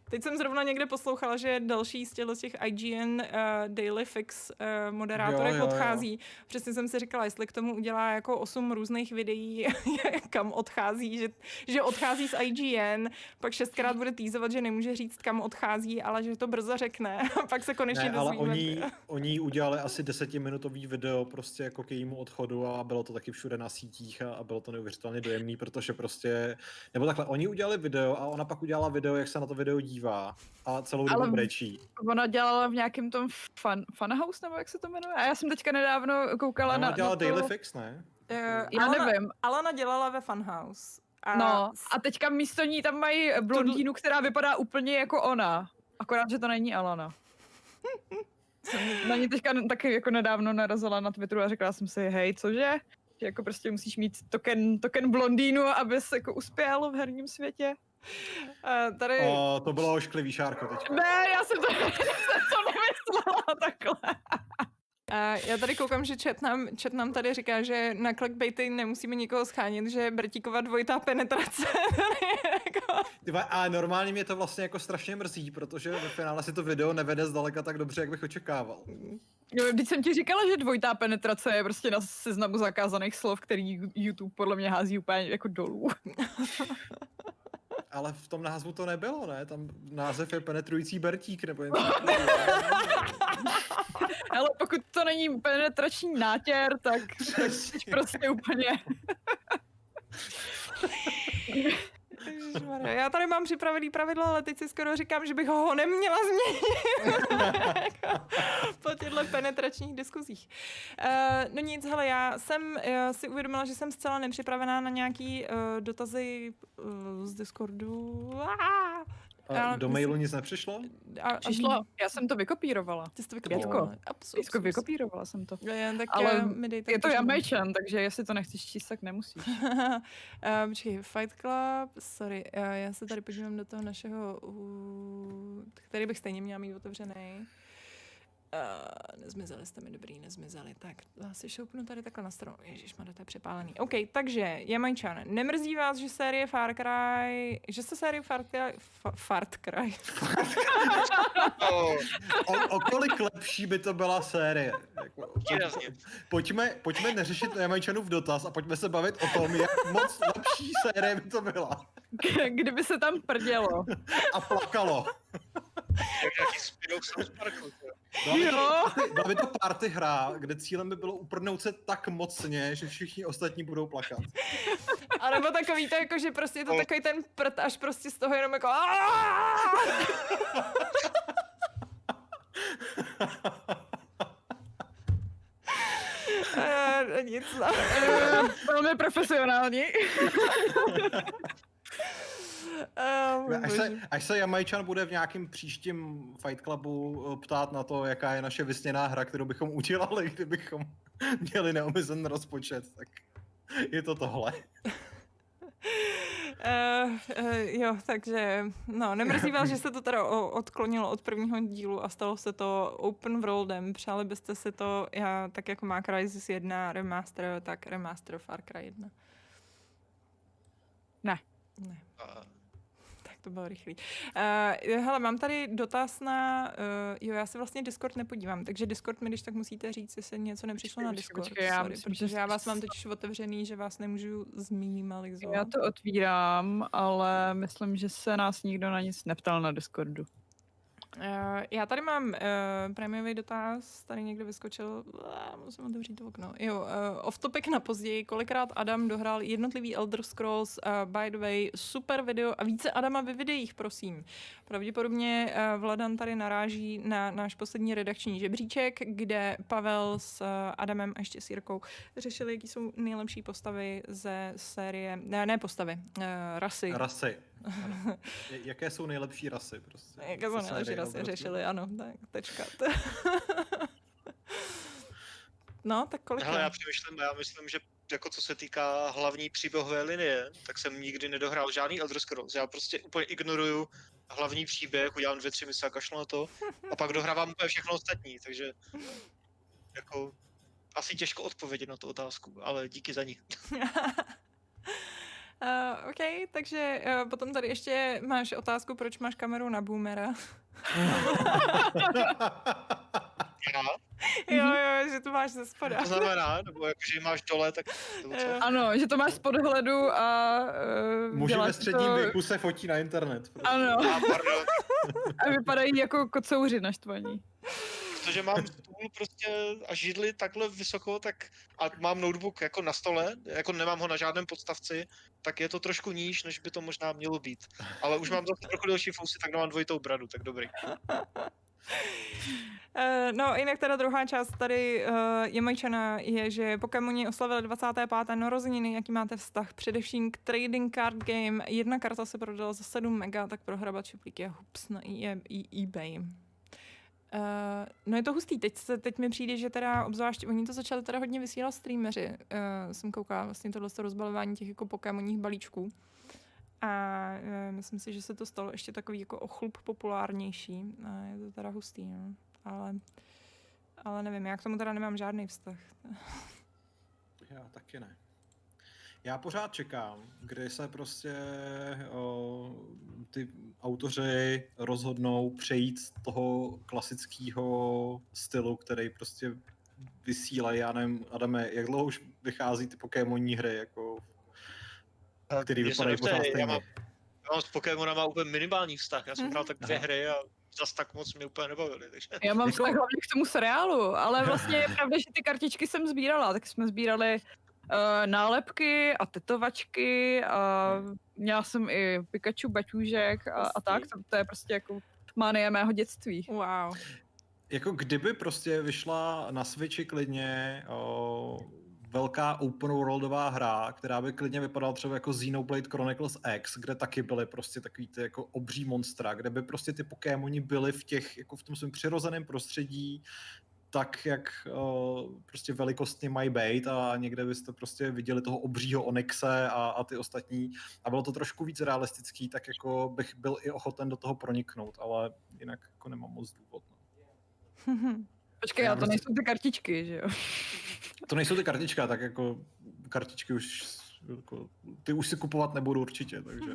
Teď jsem zrovna někde poslouchala, že další z těch IGN uh, Daily Fix uh, moderátorek jo, jo, odchází. Jo. Přesně jsem si říkala, jestli k tomu udělá jako osm různých videí, kam odchází, že, že odchází z IGN, pak šestkrát bude týzovat, že nemůže říct, kam odchází, ale že to brzo řekne. pak se konečně ne, ale oni, oni udělali asi desetiminutový video prostě jako k jejímu odchodu a bylo to taky všude na sítích a, a bylo to neuvěřitelně dojemný, protože prostě, nebo takhle, oni udělali video a ona pak udělala video, jak se na to video dívá dívá a celou dobu brečí. Ona dělala v nějakém tom fun, funhouse, nebo jak se to jmenuje? A já jsem teďka nedávno koukala no, na... Ona dělala na to... Daily Fix, ne? Uh, já Alana, nevím. Alana dělala ve Funhouse. A... No, a teďka místo ní tam mají blondýnu, která vypadá úplně jako ona. Akorát, že to není Alana. jsem na ní teďka taky jako nedávno narazila na Twitteru a řekla jsem si, hej, cože? Že jako prostě musíš mít token, token blondýnu, abys jako uspěl v herním světě. Uh, tady... O, to bylo ošklivý, Šárko, teďka. Ne, já jsem to, já jsem to nemyslela takhle. Uh, já tady koukám, že chat nám, chat nám tady říká, že na clickbaity nemusíme nikoho schánit, že Bertíková dvojitá penetrace. Tyba, a normálně mě to vlastně jako strašně mrzí, protože ve finále si to video nevede zdaleka tak dobře, jak bych očekával. Jo, když jsem ti říkala, že dvojitá penetrace je prostě na seznamu zakázaných slov, který YouTube podle mě hází úplně jako dolů. Ale v tom názvu to nebylo, ne? Tam název je penetrující Bertík, nebo jen Ale pokud to není penetrační nátěr, tak, tak prostě úplně... Ježišmarja, já tady mám připravený pravidlo, ale teď si skoro říkám, že bych ho neměla změnit po těchto penetračních diskuzích. Uh, no nic, hele, já jsem já si uvědomila, že jsem zcela nepřipravená na nějaký uh, dotazy uh, z Discordu. Ah! A do mailu nic nepřišlo? A, Přišlo, já jsem to vykopírovala. Ty jsi to vykopírovala? Absolutně. vykopírovala jsem to. Je, tak Ale mi dej je to jamajčan, takže jestli to nechceš číst, tak nemusíš. uh, počkej, Fight Club, sorry, uh, já se tady podívám do toho našeho, uh, který bych stejně měla mít otevřený. Uh, nezmizeli jste mi dobrý, nezmizeli. Tak, si šoupnu tady takhle na stranu. Ježíš, to je přepálený. OK, takže, Jamajčan, nemrzí vás, že série Far Cry, že se série Far Cry, fa, Fart Cry. o, o, kolik lepší by to byla série? Jako, pojďme, pojďme neřešit v dotaz a pojďme se bavit o tom, jak moc lepší série by to byla. Kdyby se tam prdělo. A plakalo. Parku. Byla by to party hra, kde cílem by bylo uprdnout se tak mocně, že všichni ostatní budou plakat. A nebo takový to, jako, že prostě je to no. takový ten prd, až prostě z toho jenom jako Uh, nic. Uh, velmi profesionální. Oh, až, se, až se Jamajčan bude v nějakém příštím Fight Clubu eh, ptát na to, jaká je naše vysněná hra, kterou bychom udělali, kdybychom měli neomezen rozpočet, tak je to tohle. Uh, uh, jo, takže no, nemrzí vás, že se to teda odklonilo od prvního dílu a stalo se to open worldem. Přáli byste si to, já, tak jako má Crysis 1 remaster, tak remaster Far Cry 1. Ne. Ne. Uh to bylo rychlý. Uh, hele, mám tady dotaz na, uh, jo, já se vlastně Discord nepodívám, takže Discord mi když tak musíte říct, jestli něco nepřišlo na Discord, počkej, já sorry, myslím, protože že... já vás mám totiž otevřený, že vás nemůžu zminimalizovat. Já to otvírám, ale myslím, že se nás nikdo na nic neptal na Discordu. Uh, já tady mám uh, prémiový dotaz, tady někde vyskočil, uh, musím otevřít to okno. Jo, uh, off topic na později, kolikrát Adam dohrál jednotlivý Elder Scrolls, uh, by the way, super video a více Adama ve videích, prosím. Pravděpodobně uh, Vladan tady naráží na náš poslední redakční žebříček, kde Pavel s uh, Adamem a ještě s Jirkou řešili, jaký jsou nejlepší postavy ze série, ne, ne postavy, uh, rasy. Rasy. Ano. Jaké jsou nejlepší rasy? Prostě, Jaké jsou nejlepší rasy řešili, ano, tak tečka. no, tak kolik Hele, já přemýšlím, já myslím, že jako co se týká hlavní příběhové linie, tak jsem nikdy nedohrál žádný Elder Scrolls. Já prostě úplně ignoruju hlavní příběh, udělám dvě, tři mise a kašlu na to a pak dohrávám úplně všechno ostatní, takže jako asi těžko odpovědět na tu otázku, ale díky za ní. Uh, OK, takže uh, potom tady ještě máš otázku, proč máš kameru na boomera. Já? jo, jo, že to máš ze spoda. To znamená, nebo jako, že ji máš dole, tak to co? Eh, Ano, že to máš z podhledu a uh, Muži ve středním to, věku se fotí na internet. Prostě. Ano, A a vypadají jako kocouři naštvaní. protože mám stůl prostě a židli takhle vysoko, tak a mám notebook jako na stole, jako nemám ho na žádném podstavci, tak je to trošku níž, než by to možná mělo být. Ale už mám zase trochu delší fousy, tak mám dvojitou bradu, tak dobrý. Uh, no, jinak teda druhá část tady uh, je majčana, je, že Pokémoni oslavili 25. narozeniny, jaký máte vztah především k trading card game. Jedna karta se prodala za 7 mega, tak prohrabat šuplíky a hups na e- e- eBay. Uh, no je to hustý, teď, se, teď mi přijde, že teda obzvlášť, oni to začali teda hodně vysílat streameři, uh, jsem koukala vlastně tohle rozbalování těch jako pokémonních balíčků. A uh, myslím si, že se to stalo ještě takový jako ochlup populárnější. A je to teda hustý, no. Ale, ale nevím, já k tomu teda nemám žádný vztah. Já taky ne. Já pořád čekám, kdy se prostě o, ty autoři rozhodnou přejít z toho klasického stylu, který prostě vysílají, já nevím, Adame, jak dlouho už vychází ty Pokémonní hry, jako, který vypadají pořád já stejně. mám, já mám s Pokémonama úplně minimální vztah, já jsem hrál tak dvě Aha. hry a zas tak moc mě úplně nebavili, takže... Já mám vztah hlavně k tomu seriálu, ale vlastně je pravda, že ty kartičky jsem sbírala, tak jsme sbírali uh, nálepky a tetovačky a měla jsem i Pikachu, baťůžek a, a tak, to, to je prostě jako manie mého dětství. Wow. Jako kdyby prostě vyšla na Switchi klidně o, velká open worldová hra, která by klidně vypadala třeba jako Xenoblade Chronicles X, kde taky byly prostě takový ty jako obří monstra, kde by prostě ty Pokémoni byly v těch, jako v tom svém přirozeném prostředí, tak, jak o, prostě velikostně mají být a někde byste prostě viděli toho obřího Onyxe a, a ty ostatní a bylo to trošku víc realistický, tak jako bych byl i ochoten do toho proniknout, ale jinak jako nemám moc důvod. No. Počkej, Já ale to prostě- nejsou ty kartičky, že jo? To nejsou ty kartička, tak jako kartičky už jako, ty už si kupovat nebudu určitě, takže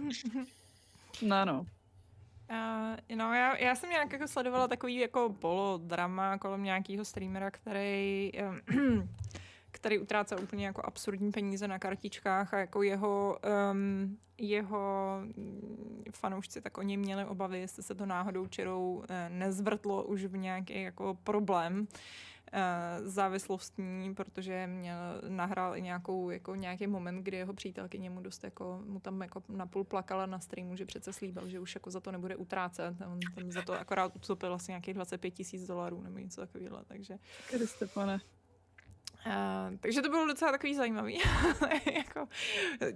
No, no. Uh, no, já, já jsem nějak jako sledovala takový jako polodrama kolem nějakého streamera, který, um, který utrácel úplně jako absurdní peníze na kartičkách a jako jeho, um, jeho fanoušci tak oni měli obavy, jestli se to náhodou čirou uh, nezvrtlo už v nějaký jako problém. uh, závislostní, protože měl, nahrál i nějakou, jako nějaký moment, kdy jeho přítelkyně mu dost jako, mu tam jako napůl plakala na streamu, že přece slíbil, že už jako za to nebude utrácet. On tam za to akorát utopil asi nějakých 25 tisíc dolarů nebo něco takového, takže Kriste, pane. Uh, takže to bylo docela takový zajímavý, jako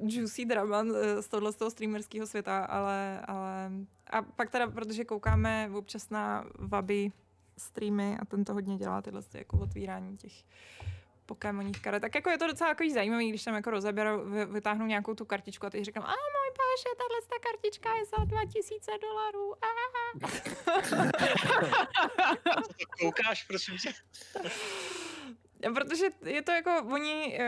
juicy drama eh, z tohle z toho streamerského světa, ale, ale a pak teda, protože koukáme občas na Vaby streamy a ten to hodně dělá, tyhle ty jako otvírání těch Pokémoních karet, tak jako je to docela takový zajímavý, když tam jako rozeberou, vy- vytáhnou nějakou tu kartičku a teď říkám, a můj bože, tahle ta kartička je za 2000 dolarů. Koukáš, prosím tě. Protože je to jako, oni,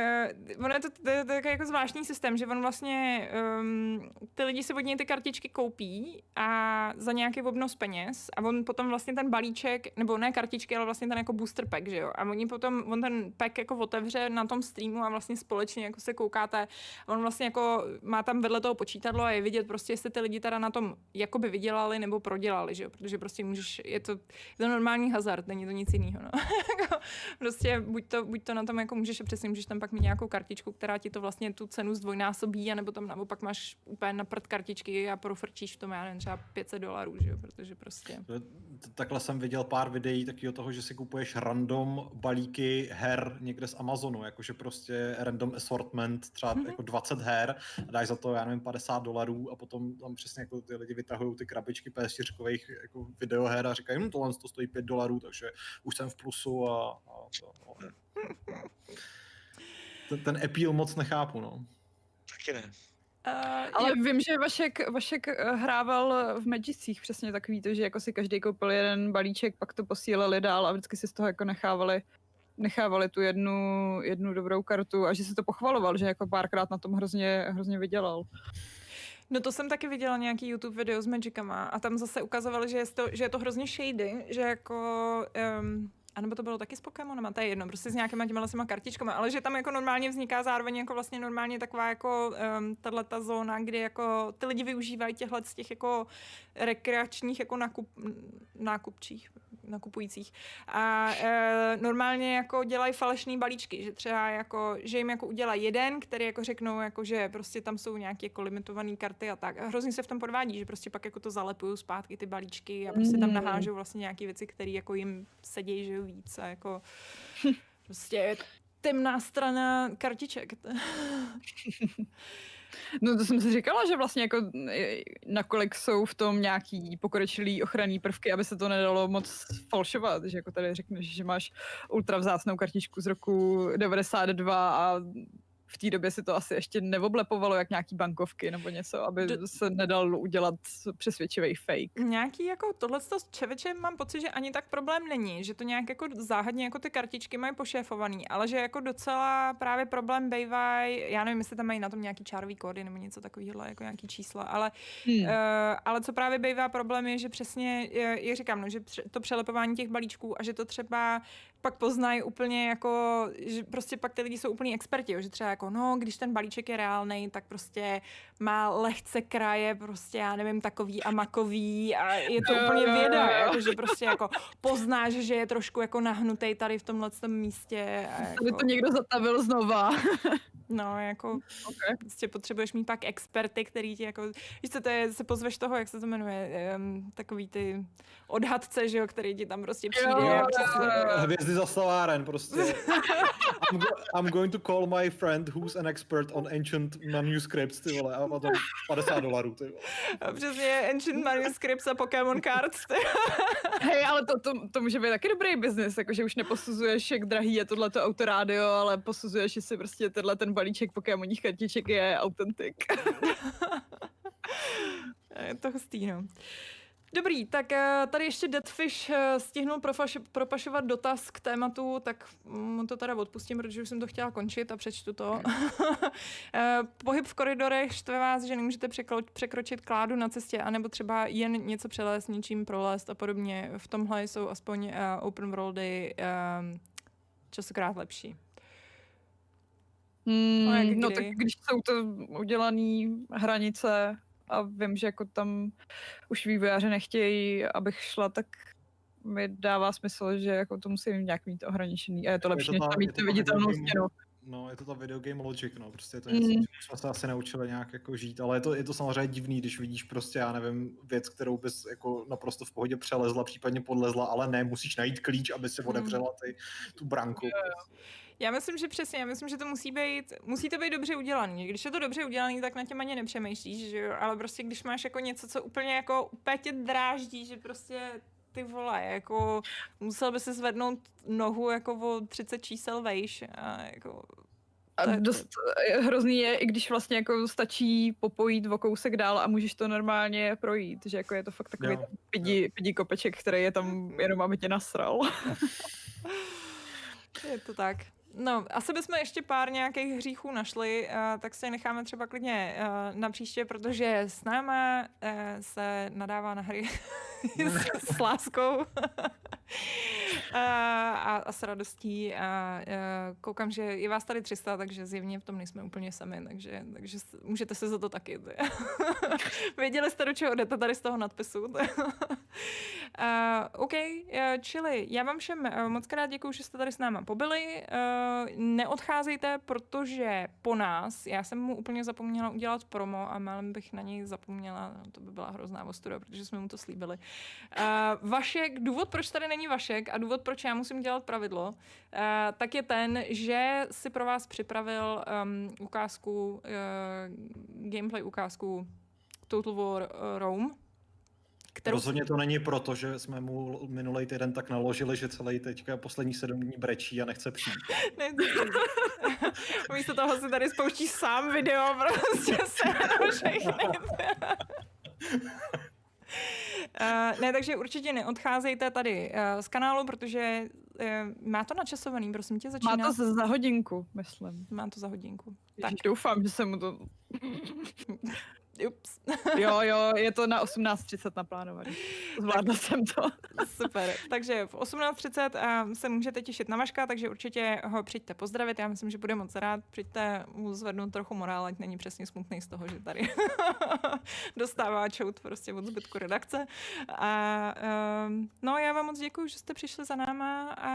uh, ono je to, to, to takový jako zvláštní systém, že on vlastně, um, ty lidi si od něj ty kartičky koupí a za nějaký obnos peněz a on potom vlastně ten balíček, nebo ne kartičky, ale vlastně ten jako booster pack, že jo, a oni potom, on ten pack jako otevře na tom streamu a vlastně společně jako se koukáte, a on vlastně jako má tam vedle toho počítadlo a je vidět prostě, jestli ty lidi teda na tom jakoby vydělali nebo prodělali, že jo, protože prostě můžeš, je to, je to normální hazard, není to nic jiného, no. Prostě buď to, buď to na tom jako můžeš, a přesně můžeš tam pak mít nějakou kartičku, která ti to vlastně tu cenu zdvojnásobí, anebo tam naopak máš úplně na prd kartičky a profrčíš v tom, já nevím, třeba 500 dolarů, že jo, protože prostě. Takhle jsem viděl pár videí takového toho, že si kupuješ random balíky her někde z Amazonu, jakože prostě random assortment, třeba Mhm. jako 20 her, a dáš za to, já nevím, 50 dolarů a potom tam přesně jako ty lidi vytahují ty krabičky PS4 jako videoher a říkají, hm, tohle to stojí 5 dolarů, takže už jsem v plusu a, a to, no. ten, ten appeal moc nechápu, no. Taky ne. Uh, Ale vím, že Vašek, Vašek eh, hrával v Magicích přesně takový to, že jako si každý koupil jeden balíček, pak to posílali dál a vždycky si z toho jako nechávali nechávali tu jednu, jednu dobrou kartu a že se to pochvaloval, že jako párkrát na tom hrozně, hrozně vydělal. No to jsem taky viděla nějaký YouTube video s Magicama a tam zase ukazovali, že je to, že je to hrozně shady, že jako... Um, a nebo to bylo taky s Pokémonama, to je jedno, prostě s nějakýma těma těma kartičkama, ale že tam jako normálně vzniká zároveň jako vlastně normálně taková jako um, tahle ta zóna, kdy jako ty lidi využívají těchhle z těch jako rekreačních jako nakup, nákupčích, nakupujících a e, normálně jako dělají falešný balíčky, že třeba jako, že jim jako udělají jeden, který jako řeknou, jako, že prostě tam jsou nějaké jako limitované karty a tak. A hrozně se v tom podvádí, že prostě pak jako to zalepují zpátky ty balíčky a prostě tam Mm. nahážou vlastně nějaké věci, které jako jim sedějí, že víc a jako prostě temná strana kartiček. No to jsem si říkala, že vlastně jako eh, nakolik jsou v tom nějaký pokročilý ochranný prvky, aby se to nedalo moc falšovat, že jako tady řekneš, že máš ultra vzácnou kartičku z roku 92 a v té době si to asi ještě neoblepovalo jak nějaký bankovky nebo něco, aby Do- se nedal udělat přesvědčivý fake. Nějaký jako tohle s čevečem mám pocit, že ani tak problém není, že to nějak jako záhadně jako ty kartičky mají pošéfovaný, ale že jako docela právě problém bývají, já nevím, jestli tam mají na tom nějaký čárový kódy nebo něco takového, jako nějaký čísla, ale Hmm. Uh, ale co právě bývá problém je, že přesně, jak říkám, no, že to přelepování těch balíčků a že to třeba pak poznají úplně jako, že prostě pak ty lidi jsou úplní experti, jo, že třeba jako, no, když ten balíček je reálný, tak prostě má lehce kraje, prostě já nevím, takový a makový a je to úplně věda, jako, že prostě jako poznáš, že je trošku jako nahnutej tady v tomhle tom místě. A Aby jako, to někdo zatavil znova. No, jako Okay. prostě potřebuješ mít pak experty, který ti jako, víš co, to je, se pozveš toho, jak se to jmenuje, um, takový ty odhadce, že jo, který ti tam prostě přijde. Jo, jo, jo. Hvězdy za slaváren prostě. I'm, go, I'm going to call my friend who's an expert on ancient manuscripts, ty vole, a potom 50 dolarů, ty vole. a přesně Ancient Manuscripts a Pokémon Cards. Ty. Hej, ale to, to, to může být taky dobrý biznis, jakože už neposuzuješ, jak drahý je tohleto autorádio, ale posuzuješ, jestli prostě tenhle ten balíček Pokémoních kartiček je autentik. je to hustý, no. Dobrý, tak eh, tady ještě Deadfish eh, stihnul profaš, propašovat dotaz k tématu, tak mu to teda odpustím, protože už jsem to chtěla končit a přečtu to. Eh, Pohyb v koridorech štve vás, že nemůžete překlo- překročit kládu na cestě, anebo třeba jen něco přelézt, něčím prolézt a podobně. V tomhle jsou aspoň uh, open worldy um, častokrát lepší. Hmm, jak no tak když jsou to udělané hranice a vím, že jako tam už vývojáři nechtějí, abych šla, tak mi dává smysl, že jako to musí nějak mít ohraničený a je to Je lepší, to než ta- tam je mít to tu viditelnou videogame- stěnu. No, je to ta video game logic, no, prostě je to něco, Mm. mm. jsme se asi naučili nějak jako žít, ale je to, je to samozřejmě divný, když vidíš prostě, já nevím, věc, kterou bys jako naprosto v pohodě přelezla, případně podlezla, ale ne, musíš najít klíč, aby si Mm. otevřela ty, tu branku. Já myslím, že přesně, já myslím, že to musí být, musí to být dobře udělaný. Když je to dobře udělaný, tak na těm ani nepřemýšlíš, že jo? Ale prostě když máš jako něco, co úplně jako úplně tě dráždí, že prostě ty vole, jako musel by si zvednout nohu jako o 30 čísel vejš a jako A dost eh, hrozný je, i když vlastně jako stačí popojít o kousek dál a můžeš to normálně projít, že jako je to fakt takový ten pidi, pidi kopeček, který je tam jenom, aby tě nasral. Je to tak. No, asi bychom ještě pár nějakých hříchů našli, uh, tak se necháme třeba klidně uh, na příště, protože s náma uh, se nadává na hry s, s láskou a, a s radostí a uh, koukám, že je vás tady 300, takže zjevně v tom nejsme úplně sami, takže, takže můžete se za to taky. Věděli jste, do čeho jdete tady z toho nadpisu. uh, OK, uh, čili já vám všem uh, moc krát děkuji, že jste tady s náma pobyli. Uh, neodcházejte, protože po nás, já jsem mu úplně zapomněla udělat promo a málem bych na něj zapomněla, no, to by byla hrozná ostuda, protože jsme mu to slíbili. Uh, Vašek, důvod, proč tady není Vašek a důvod, proč já musím dělat pravidlo, uh, tak je ten, že si pro vás připravil um, ukázku, uh, gameplay ukázku Total War uh, Rome, kterou Rozhodně to není proto, že jsme mu minulý týden tak naložili, že celý teďka poslední sedm dní brečí a nechce přijít. Ne, místo toho si tady spouští sám video, prostě se všechny. Uh, ne, takže určitě neodcházejte tady uh, z kanálu, protože uh, má to načasovaný, prosím tě, začíná. Má to za hodinku, myslím. má to za hodinku. Tak doufám, že se mu to... Ups. Jo, jo, je to na 18.30 naplánovaný. Zvládla jsem to. Super. Takže v 18.30 uh, se můžete těšit na Vaška, takže určitě ho přijďte pozdravit. Já myslím, že bude moc rád. Přijďte mu zvednout trochu morál, ať není přesně smutný z toho, že tady dostává čout prostě od zbytku redakce. A um, no, já vám moc děkuji, že jste přišli za náma a,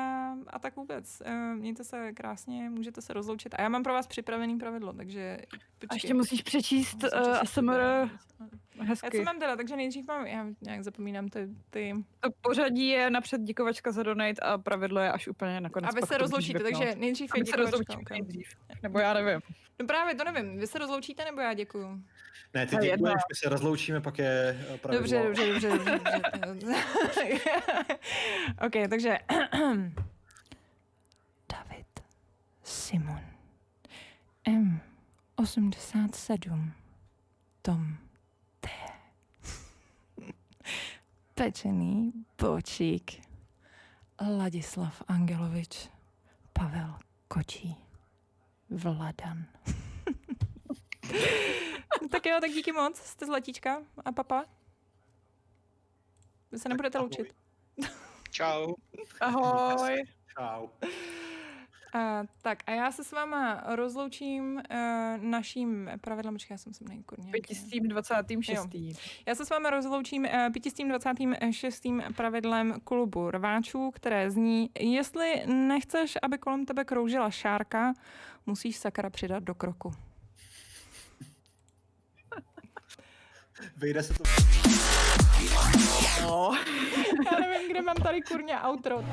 a tak vůbec. Uh, mějte se krásně, můžete se rozloučit. A já mám pro vás připravený pravidlo, takže počkej. A ještě musíš přečíst uh, přečíst, ASMR Já hezky. co mám teda, takže nejdřív mám, já nějak zapomínám ty, ty To pořadí je napřed děkovačka za donate a pravidlo je až úplně nakonec. a vy se rozloučíte, takže nejdřív je se děkovačka, rozloučíme ok. nejdřív. Nebo já nevím. No právě, to nevím. Vy se rozloučíte, nebo já děkuju? Ne, ty děkuješ, my se rozloučíme, pak je eh, pravidlo. Dobře, dobře, dobře. dobře, dobře. ok, takže... David Simon M87 Tom T Pečený bočík Ladislav Angelovič Pavel Kočí Vladan tak jo, tak díky moc, jste zlatíčka a papa. Vy se nebudete loučit. Čau. Ahoj. Čau. A, tak a já se s váma rozloučím uh, naším pravidlem, počkej, já jsem se nejkur nějaký. Pětistým 26. Já se s vámi rozloučím uh, 526. pravidlem klubu rváčů, které zní, jestli nechceš, aby kolem tebe kroužila šárka, musíš sakra přidat do kroku. Vyjde se to... No. Já nevím, kde mám tady kurně outro.